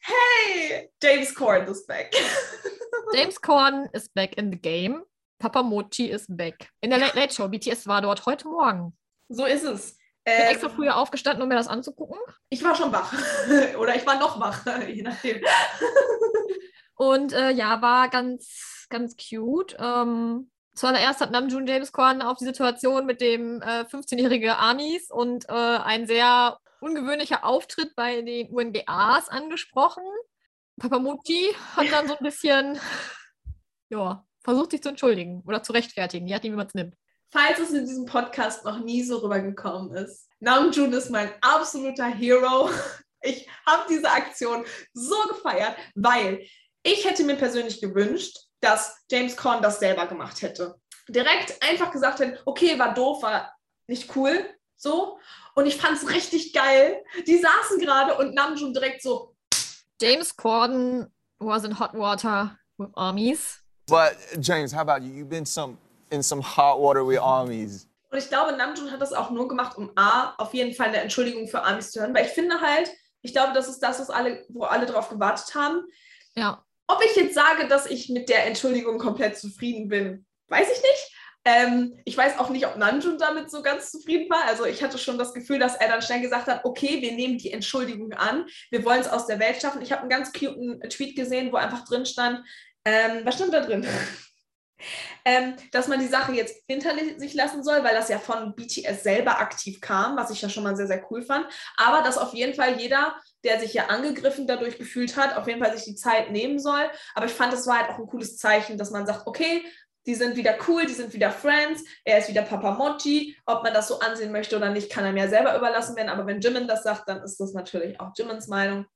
Hey, James Corden ist back. James Corden ist back in the game. Papa Mochi ist back. In der Late Late Show. BTS war dort heute Morgen. So ist es. Ich bin Ähm, extra früher aufgestanden, um mir das anzugucken. ich war schon wach. Oder ich war noch wach, je nachdem. Und äh, ja, war ganz, ganz cute. Ähm, zuallererst hat Namjoon James Corden auf die Situation mit dem äh, 15-jährigen Amis und äh, ein sehr ungewöhnlicher Auftritt bei den UNGAs angesprochen. Papamutti hat dann so ein bisschen, ja, versucht sich zu entschuldigen oder zu rechtfertigen, je nachdem, wie man es nimmt. Falls es in diesem Podcast noch nie so rübergekommen ist, Namjoon ist mein absoluter Hero. Ich habe diese Aktion so gefeiert, weil ich hätte mir persönlich gewünscht, dass James Corn das selber gemacht hätte. Direkt einfach gesagt hätte, okay, war doof, war nicht cool, so. Und ich fand es richtig geil. Die saßen gerade und Namjoon direkt so. James Corden was in hot water with armies. But James, how about you? You've been some in some hot water with armies. Und ich glaube, Namjoon hat das auch nur gemacht, um A, auf jeden Fall eine Entschuldigung für Armies zu hören. Weil ich finde halt, ich glaube, das ist das, was alle, wo alle drauf gewartet haben. Ja. Ob ich jetzt sage, dass ich mit der Entschuldigung komplett zufrieden bin, weiß ich nicht. Ähm, ich weiß auch nicht, ob Namjoon damit so ganz zufrieden war. Also ich hatte schon das Gefühl, dass er dann schnell gesagt hat, okay, wir nehmen die Entschuldigung an, wir wollen es aus der Welt schaffen. Ich habe einen ganz cuten Tweet gesehen, wo einfach drin stand, ähm, was stand da drin? Ähm, dass man die Sache jetzt hinter sich lassen soll, weil das ja von BTS selber aktiv kam, was ich ja schon mal sehr, sehr cool fand. Aber dass auf jeden Fall jeder, der sich ja angegriffen dadurch gefühlt hat, auf jeden Fall sich die Zeit nehmen soll. Aber ich fand, es war halt auch ein cooles Zeichen, dass man sagt, okay, die sind wieder cool, die sind wieder Friends, er ist wieder Papa Mochi. Ob man das so ansehen möchte oder nicht, kann er mir selber überlassen werden. Aber wenn Jimin das sagt, dann ist das natürlich auch Jimins Meinung.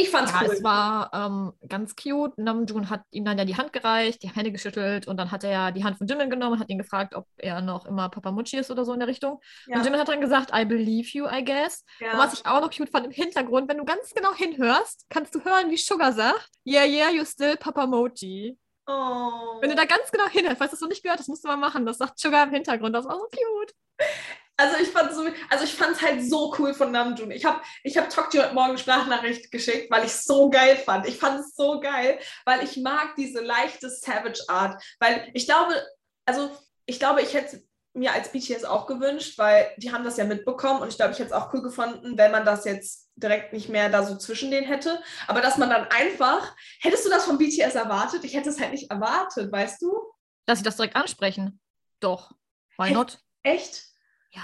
Ich fand's Ja, cool. es war ähm, ganz cute. Namjoon hat ihm dann ja die Hand gereicht, die Hände geschüttelt und dann hat er ja die Hand von Jimin genommen und hat ihn gefragt, ob er noch immer Papamucci ist oder so in der Richtung. ja. Und Jimin hat dann gesagt, I believe you, I guess. ja. Und was ich auch noch cute fand im Hintergrund, wenn du ganz genau hinhörst, kannst du hören, wie Sugar sagt, yeah, yeah, you still Papamochi. oh. Wenn du da ganz genau hinhörst, falls du das noch nicht gehört, das musst du mal machen. Das sagt Sugar im Hintergrund. Das war so cute. Also ich fand so, also ich fand es halt so cool von Namjoon. Ich habe ich hab Tokyo heute Morgen Sprachnachricht geschickt, weil ich es so geil fand. Ich fand es so geil, weil ich mag diese leichte Savage Art. Weil ich glaube, also ich glaube, ich hätte mir als BTS auch gewünscht, weil die haben das ja mitbekommen und ich glaube, ich hätte es auch cool gefunden, wenn man das jetzt direkt nicht mehr da so zwischen denen hätte. Aber dass man dann einfach, hättest du das von BTS erwartet? Ich hätte es halt nicht erwartet, weißt du? Dass sie das direkt ansprechen. Doch. Why not? Echt?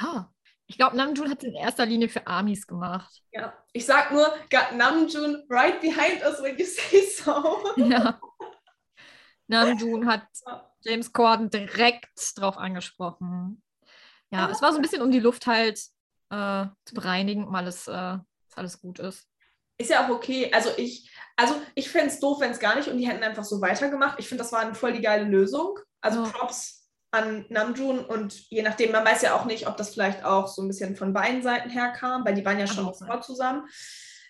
Ja. Ich glaube, Namjoon hat es in erster Linie für Armies gemacht. Ja, ich sag nur, got Namjoon right behind us when you say so. Ja. Namjoon hat Ja. James Corden direkt drauf angesprochen. Ja, es war so ein bisschen um die Luft halt äh, zu bereinigen, um alles, äh, dass alles gut ist. Ist ja auch okay. Also ich, also ich fände es doof, wenn es gar nicht und die hätten einfach so weitergemacht. Ich finde, das war eine voll die geile Lösung. Also Ja. Props an Namjoon und je nachdem, man weiß ja auch nicht, ob das vielleicht auch so ein bisschen von beiden Seiten herkam, weil die waren ja schon sein. davor zusammen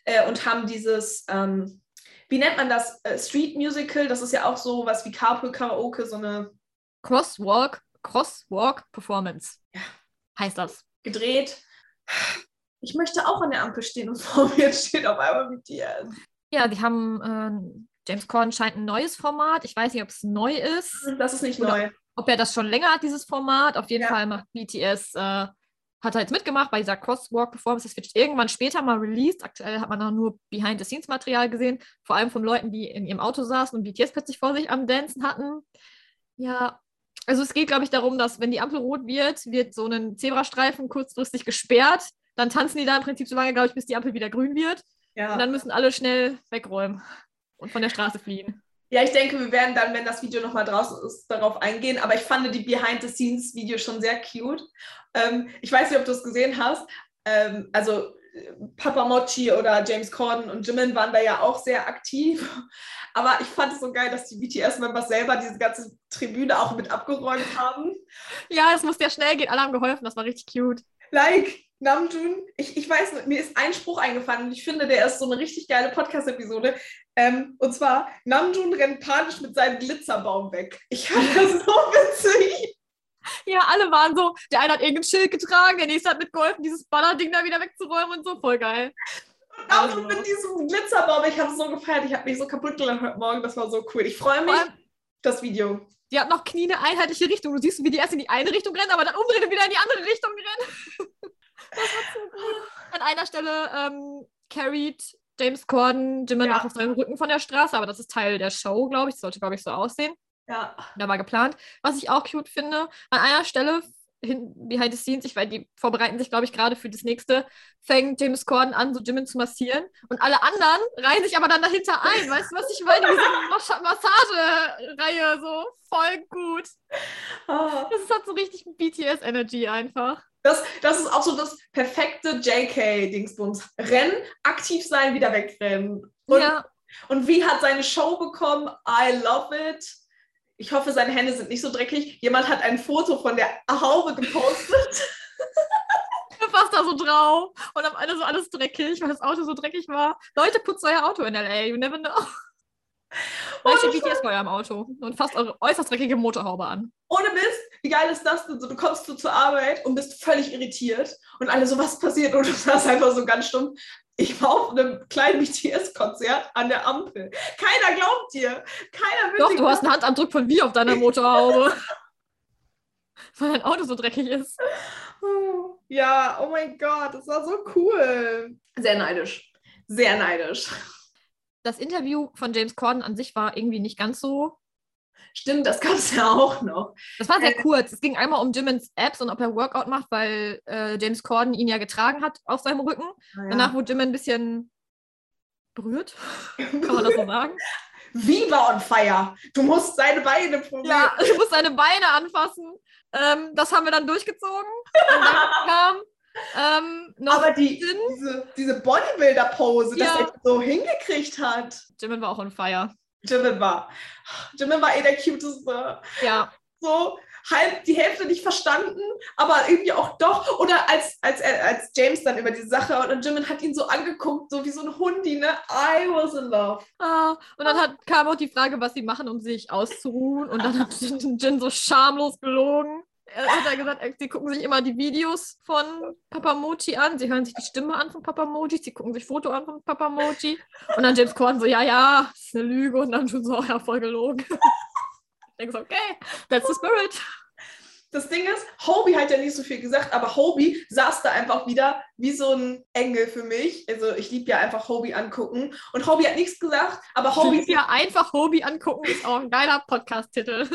äh, und haben dieses, ähm, wie nennt man das, äh, Street Musical, das ist ja auch so was wie Carpool Karaoke, so eine Crosswalk, Crosswalk Performance. Ja. Heißt das. gedreht. Ich möchte auch an der Ampel stehen und vor mir steht auf einmal mit dir. Ja, die haben, äh, James Corden scheint ein neues Format. Ich weiß nicht, ob es neu ist, Das ist nicht neu. Ob er das schon länger hat, dieses Format. Auf jeden Ja. Fall macht BTS, äh, hat er jetzt mitgemacht bei dieser Crosswalk-Performance. Das wird irgendwann später mal released. Aktuell hat man noch nur Behind-the-Scenes-Material gesehen, vor allem von Leuten, die in ihrem Auto saßen und BTS plötzlich vor sich am Dancen hatten. Ja, also es geht, glaube ich, darum, dass wenn die Ampel rot wird, wird so ein Zebrastreifen kurzfristig gesperrt. Dann tanzen die da im Prinzip so lange, glaube ich, bis die Ampel wieder grün wird. Ja. Und dann müssen alle schnell wegräumen und von der Straße fliehen. Ja, ich denke, wir werden dann, wenn das Video nochmal draußen ist, darauf eingehen. Aber ich fand die Behind-the-Scenes-Video schon sehr cute. Ähm, ich weiß nicht, ob du es gesehen hast. Ähm, also Papa Mochi oder James Corden und Jimin waren da ja auch sehr aktiv. Aber ich fand es so geil, dass die BTS-Members selber diese ganze Tribüne auch mit abgeräumt haben. Ja, es musste ja schnell gehen. Alle haben geholfen. Das war richtig cute. Like, Namjoon, ich, ich weiß mir ist ein Spruch eingefallen und ich finde, der ist so eine richtig geile Podcast-Episode. Ähm, und zwar, Namjoon rennt panisch mit seinemGlitzerbaum weg. Ich fand das so witzig. Ja, alle waren so, der eine hat irgendein Schild getragen, der nächste hat mitgeholfen, dieses Ballerding da wieder wegzuräumen und so, voll geil. Und Namjoon mit diesemGlitzerbaum, ich habe es so gefeiert, ich habe mich so kaputt gelacht heute Morgen, das war so cool. Ich freue mich, allem, das Video. die hat noch Knie eine einheitliche Richtung. Du siehst, wie die erst in die eine Richtung rennen, aber dann umdrehen und wieder in die andere Richtung rennen. so gut. An einer Stelle ähm, carried James Corden Jimin Ja. auch auf seinem Rücken von der Straße, aber das ist Teil der Show, glaube ich. Das sollte, glaube ich, so aussehen. Ja. Da war geplant. Was ich auch cute finde, an einer Stelle hin, behind the scenes, ich, weil die vorbereiten sich, glaube ich, gerade für das nächste, fängt James Corden an, so Jimin zu massieren. Und alle anderen reihen sich aber dann dahinter ein. Weißt du, was ich meine? Diese Mas Massagereihe, so voll gut. Ah. Das ist halt so richtig BTS-Energy einfach. Das, das ist auch so das perfekte JK-Dingsbums. Rennen, aktiv sein, wieder wegrennen. Und, ja, und wie hat seine Show bekommen? I love it. Ich hoffe, seine Hände sind nicht so dreckig. Jemand hat ein Foto von der Haube gepostet. fast da so drauf. Und am Ende so alles dreckig, weil das Auto so dreckig war. Leute, putzt euer Auto in L.A. You never know. Vielleicht steht BTS bei eurem Auto und fasst eure äußerst dreckige Motorhaube an. Ohne Mist, wie geil ist das denn? So, du kommst so zur Arbeit und bist völlig irritiert und alle so, was passiert? Und du sagst einfach so ganz stumm, ich war auf einem kleinen BTS-Konzert an der Ampel. Keiner glaubt dir. Keiner will Doch, du hast einen Handabdruck von wie auf deiner Motorhaube. weil dein Auto so dreckig ist. Ja, oh mein Gott, das war so cool. Sehr neidisch. Sehr neidisch. Das Interview von James Corden an sich war irgendwie nicht ganz so. Stimmt, das gab es ja auch noch. Das war sehr Äh. kurz. Es ging einmal um Jimmins Apps und ob er Workout macht, weil äh, James Corden ihn ja getragen hat auf seinem Rücken. Danach wurde Jimin ein bisschen berührt. Kann man das so sagen? Viva on fire. Du musst seine Beine probieren. Ja, du musst seine Beine anfassen. Ähm, das haben wir dann dann kam ähm, Aber die, diese, diese Bodybuilder-Pose, dass Ja. er so hingekriegt hat. Jimin war auch on fire. Jimin war. Jimin war eh der cuteste. Ja, So halb die Hälfte nicht verstanden, aber irgendwie auch doch. Oder als, als, als James dann über die Sache und Jimin hat ihn so angeguckt, so wie so ein Hundi, ne? I was in love. Ah, und dann hat, kam auch die Frage, was sie machen, um sich auszuruhen. Und dann hat Jin so schamlos gelogen. Er hat er gesagt, sie gucken sich immer die Videos von Papamochi an. Sie hören sich die Stimme an von Papamochi. Sie gucken sich Foto an von Papamochi. Und dann James Corden so, ja, ja, das ist eine Lüge. Und dann schon so, ja, voll gelogen. Ich denke so, okay, that's the spirit. Das Ding ist, Hobie hat ja nicht so viel gesagt, aber Hobie saß da einfach wieder wie so ein Engel für mich. Also ich liebe ja einfach Hobie angucken. Und Hobie hat nichts gesagt, aber Hobie Hobby ja einfach Hobby angucken ist auch ein geiler Podcast-Titel.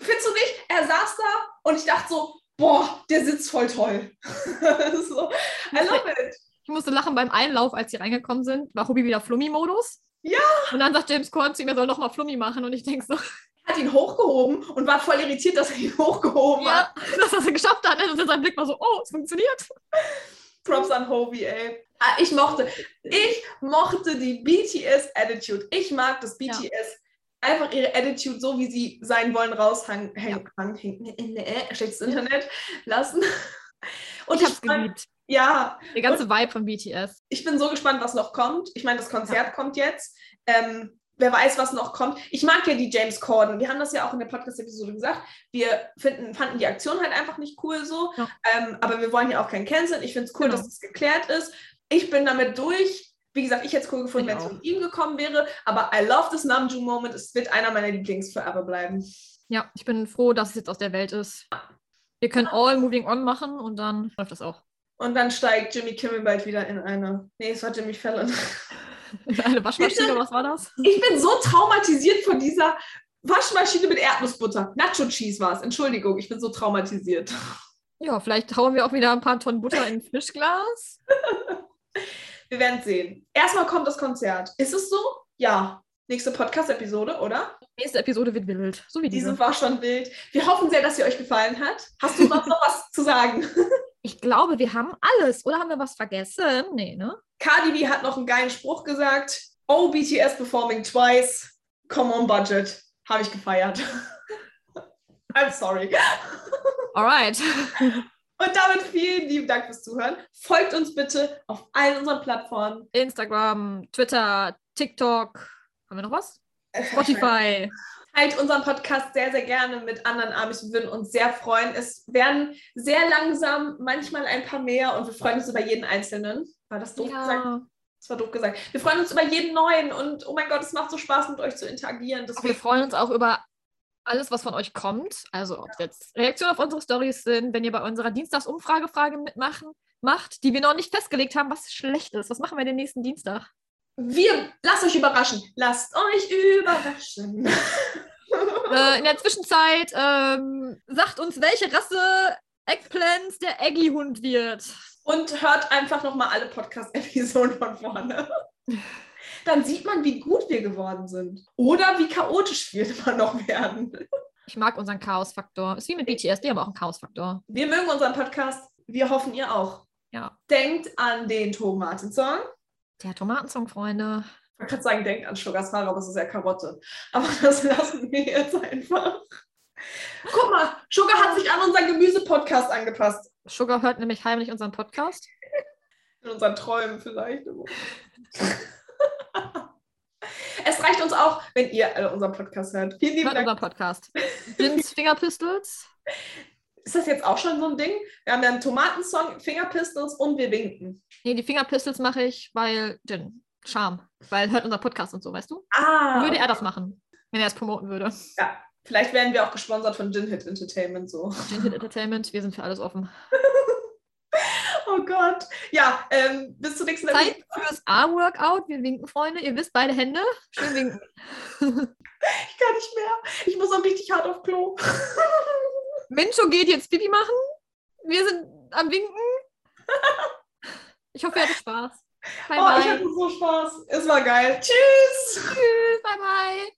Findest du nicht? Er saß da und ich dachte so, boah, der sitzt voll toll. so, I love it. Ich musste lachen beim Einlauf, als sie reingekommen sind, war Hobby wieder Flummi-Modus. Ja. Und dann sagt James Corden zu ihm, er soll nochmal Flummi machen. Und ich denke so, Er hat ihn hochgehoben und war voll irritiert, dass er ihn hochgehoben hat. ja, dass er es geschafft hat. Und sein Blick war so, oh, es funktioniert. Props an Hobie, ey. Ah, ich mochte, ich mochte die BTS Attitude. Ich mag das. BTS. Einfach ihre Attitude, so wie sie sein wollen, raushängen, hängen, hängen, äh, schlechtes Internet lassen. Und ich hab's freu- geliebt. Ja, Der ganze Vibe von BTS. ich bin so gespannt, was noch kommt. Ich meine, das Konzert kommt jetzt. Ähm, wer weiß, was noch kommt. Ich mag ja die James Corden. Wir haben das ja auch in der Podcast-Episode gesagt. Wir finden, fanden die Aktion halt einfach nicht cool so. Ja. Ähm, aber wir wollen ja auch kein Canceln. Ich finde es cool, Genau. dass es geklärt ist. Ich bin damit durch. Wie gesagt, ich hätte es cool gefunden, wenn es von ihm gekommen wäre. Aber I love this Namjoon-Moment. Es wird einer meiner Lieblings forever bleiben. Ja, ich bin froh, dass es jetzt aus der Welt ist. Wir können all moving on machen und dann läuft das auch. Und dann steigt Jimmy Kimmel bald wieder in eine. Nee, es war Jimmy Fallon. Eine Waschmaschine, was war das? Ich bin so traumatisiert von dieser Waschmaschine mit Erdnussbutter. Nacho Cheese war es. Entschuldigung, ich bin so traumatisiert. Ja, vielleicht hauen wir auch wieder ein paar Tonnen Butter in ein Fischglas. Wir werden sehen. Erstmal kommt das Konzert. Ist es so? Ja. Nächste Podcast-Episode, oder? Nächste Episode wird wild, so wie diese. Diese war schon wild. Wir hoffen sehr, dass sie euch gefallen hat. Hast du noch was zu sagen? Ich glaube, wir haben alles. Oder haben wir was vergessen? Nee, ne? Cardi B hat noch einen geilen Spruch gesagt. Oh, BTS performing twice. Come on, budget. Habe ich gefeiert. I'm sorry. Alright. Und damit vielen lieben Dank fürs Zuhören. Folgt uns bitte auf allen unseren Plattformen. Instagram, Twitter, TikTok. Haben wir noch was? Spotify. Teilt unseren Podcast sehr, sehr gerne mit anderen Amis. Wir würden uns sehr freuen. Es werden sehr langsam, manchmal ein paar mehr und wir freuen uns über jeden Einzelnen. War das doof gesagt? Ja. Das war doof gesagt. Wir freuen uns über jeden neuen und oh mein Gott, es macht so Spaß, mit euch zu interagieren. Wir Deswegen freuen uns auch über alles, was von euch kommt. Also ob es jetzt Reaktionen auf unsere Stories sind, wenn ihr bei unserer Dienstagsumfragefrage mitmachen macht, die wir noch nicht festgelegt haben, was schlecht ist. Was machen wir den nächsten Dienstag? wir, lasst euch überraschen. Lasst euch überraschen. Äh, in der Zwischenzeit ähm, sagt uns, welche Rasse Eggplants der Eggy-Hund wird. Und hört einfach nochmal alle Podcast-Episoden von vorne. Dann sieht man, wie gut wir geworden sind. Oder wie chaotisch wir immer noch werden. Ich mag unseren Chaos-Faktor. Ist wie mit BTS, die haben auch einen Chaos-Faktor. Wir mögen unseren Podcast. Wir hoffen, ihr auch. Ja. Denkt an den Tomaten-Song. Der Tomatensong, Freunde. Man kann sagen, denkt an Sugars Haare, aber es ist ja Karotte. Aber das lassen wir jetzt einfach. Guck mal, Sugar hat sich an unseren Gemüse-Podcast angepasst. Sugar hört nämlich heimlich unseren Podcast. In unseren Träumen vielleicht. es reicht uns auch, wenn ihr alle unseren Podcast hört. Vielen lieben Dank. unseren Podcast. Sind's Fingerpistols? Ist das jetzt auch schon so ein Ding? Wir haben ja einen Tomatensong, Fingerpistols und wir winken. Nee, die Fingerpistols mache ich, weil Jin. Charme. Weil hört unser Podcast und so, weißt du? Ah, Würde er das machen, wenn er es promoten würde. Ja, vielleicht werden wir auch gesponsert von Gin Hit Entertainment so. Gin Hit Entertainment, wir sind für alles offen. Oh Gott. Ja, ähm, bis zur nächsten Zeit fürs A-Workout. Wir winken, Freunde. Ihr wisst, beide Hände. Schön winken. Ich kann nicht mehr. Ich muss auch richtig hart auf Klo. Mincho geht jetzt Pipi machen. Wir sind am Winken. Ich hoffe, ihr hattet Spaß. Bye, oh, ich bye. hatte so Spaß. Es war geil. Tschüss. Tschüss. Bye, bye.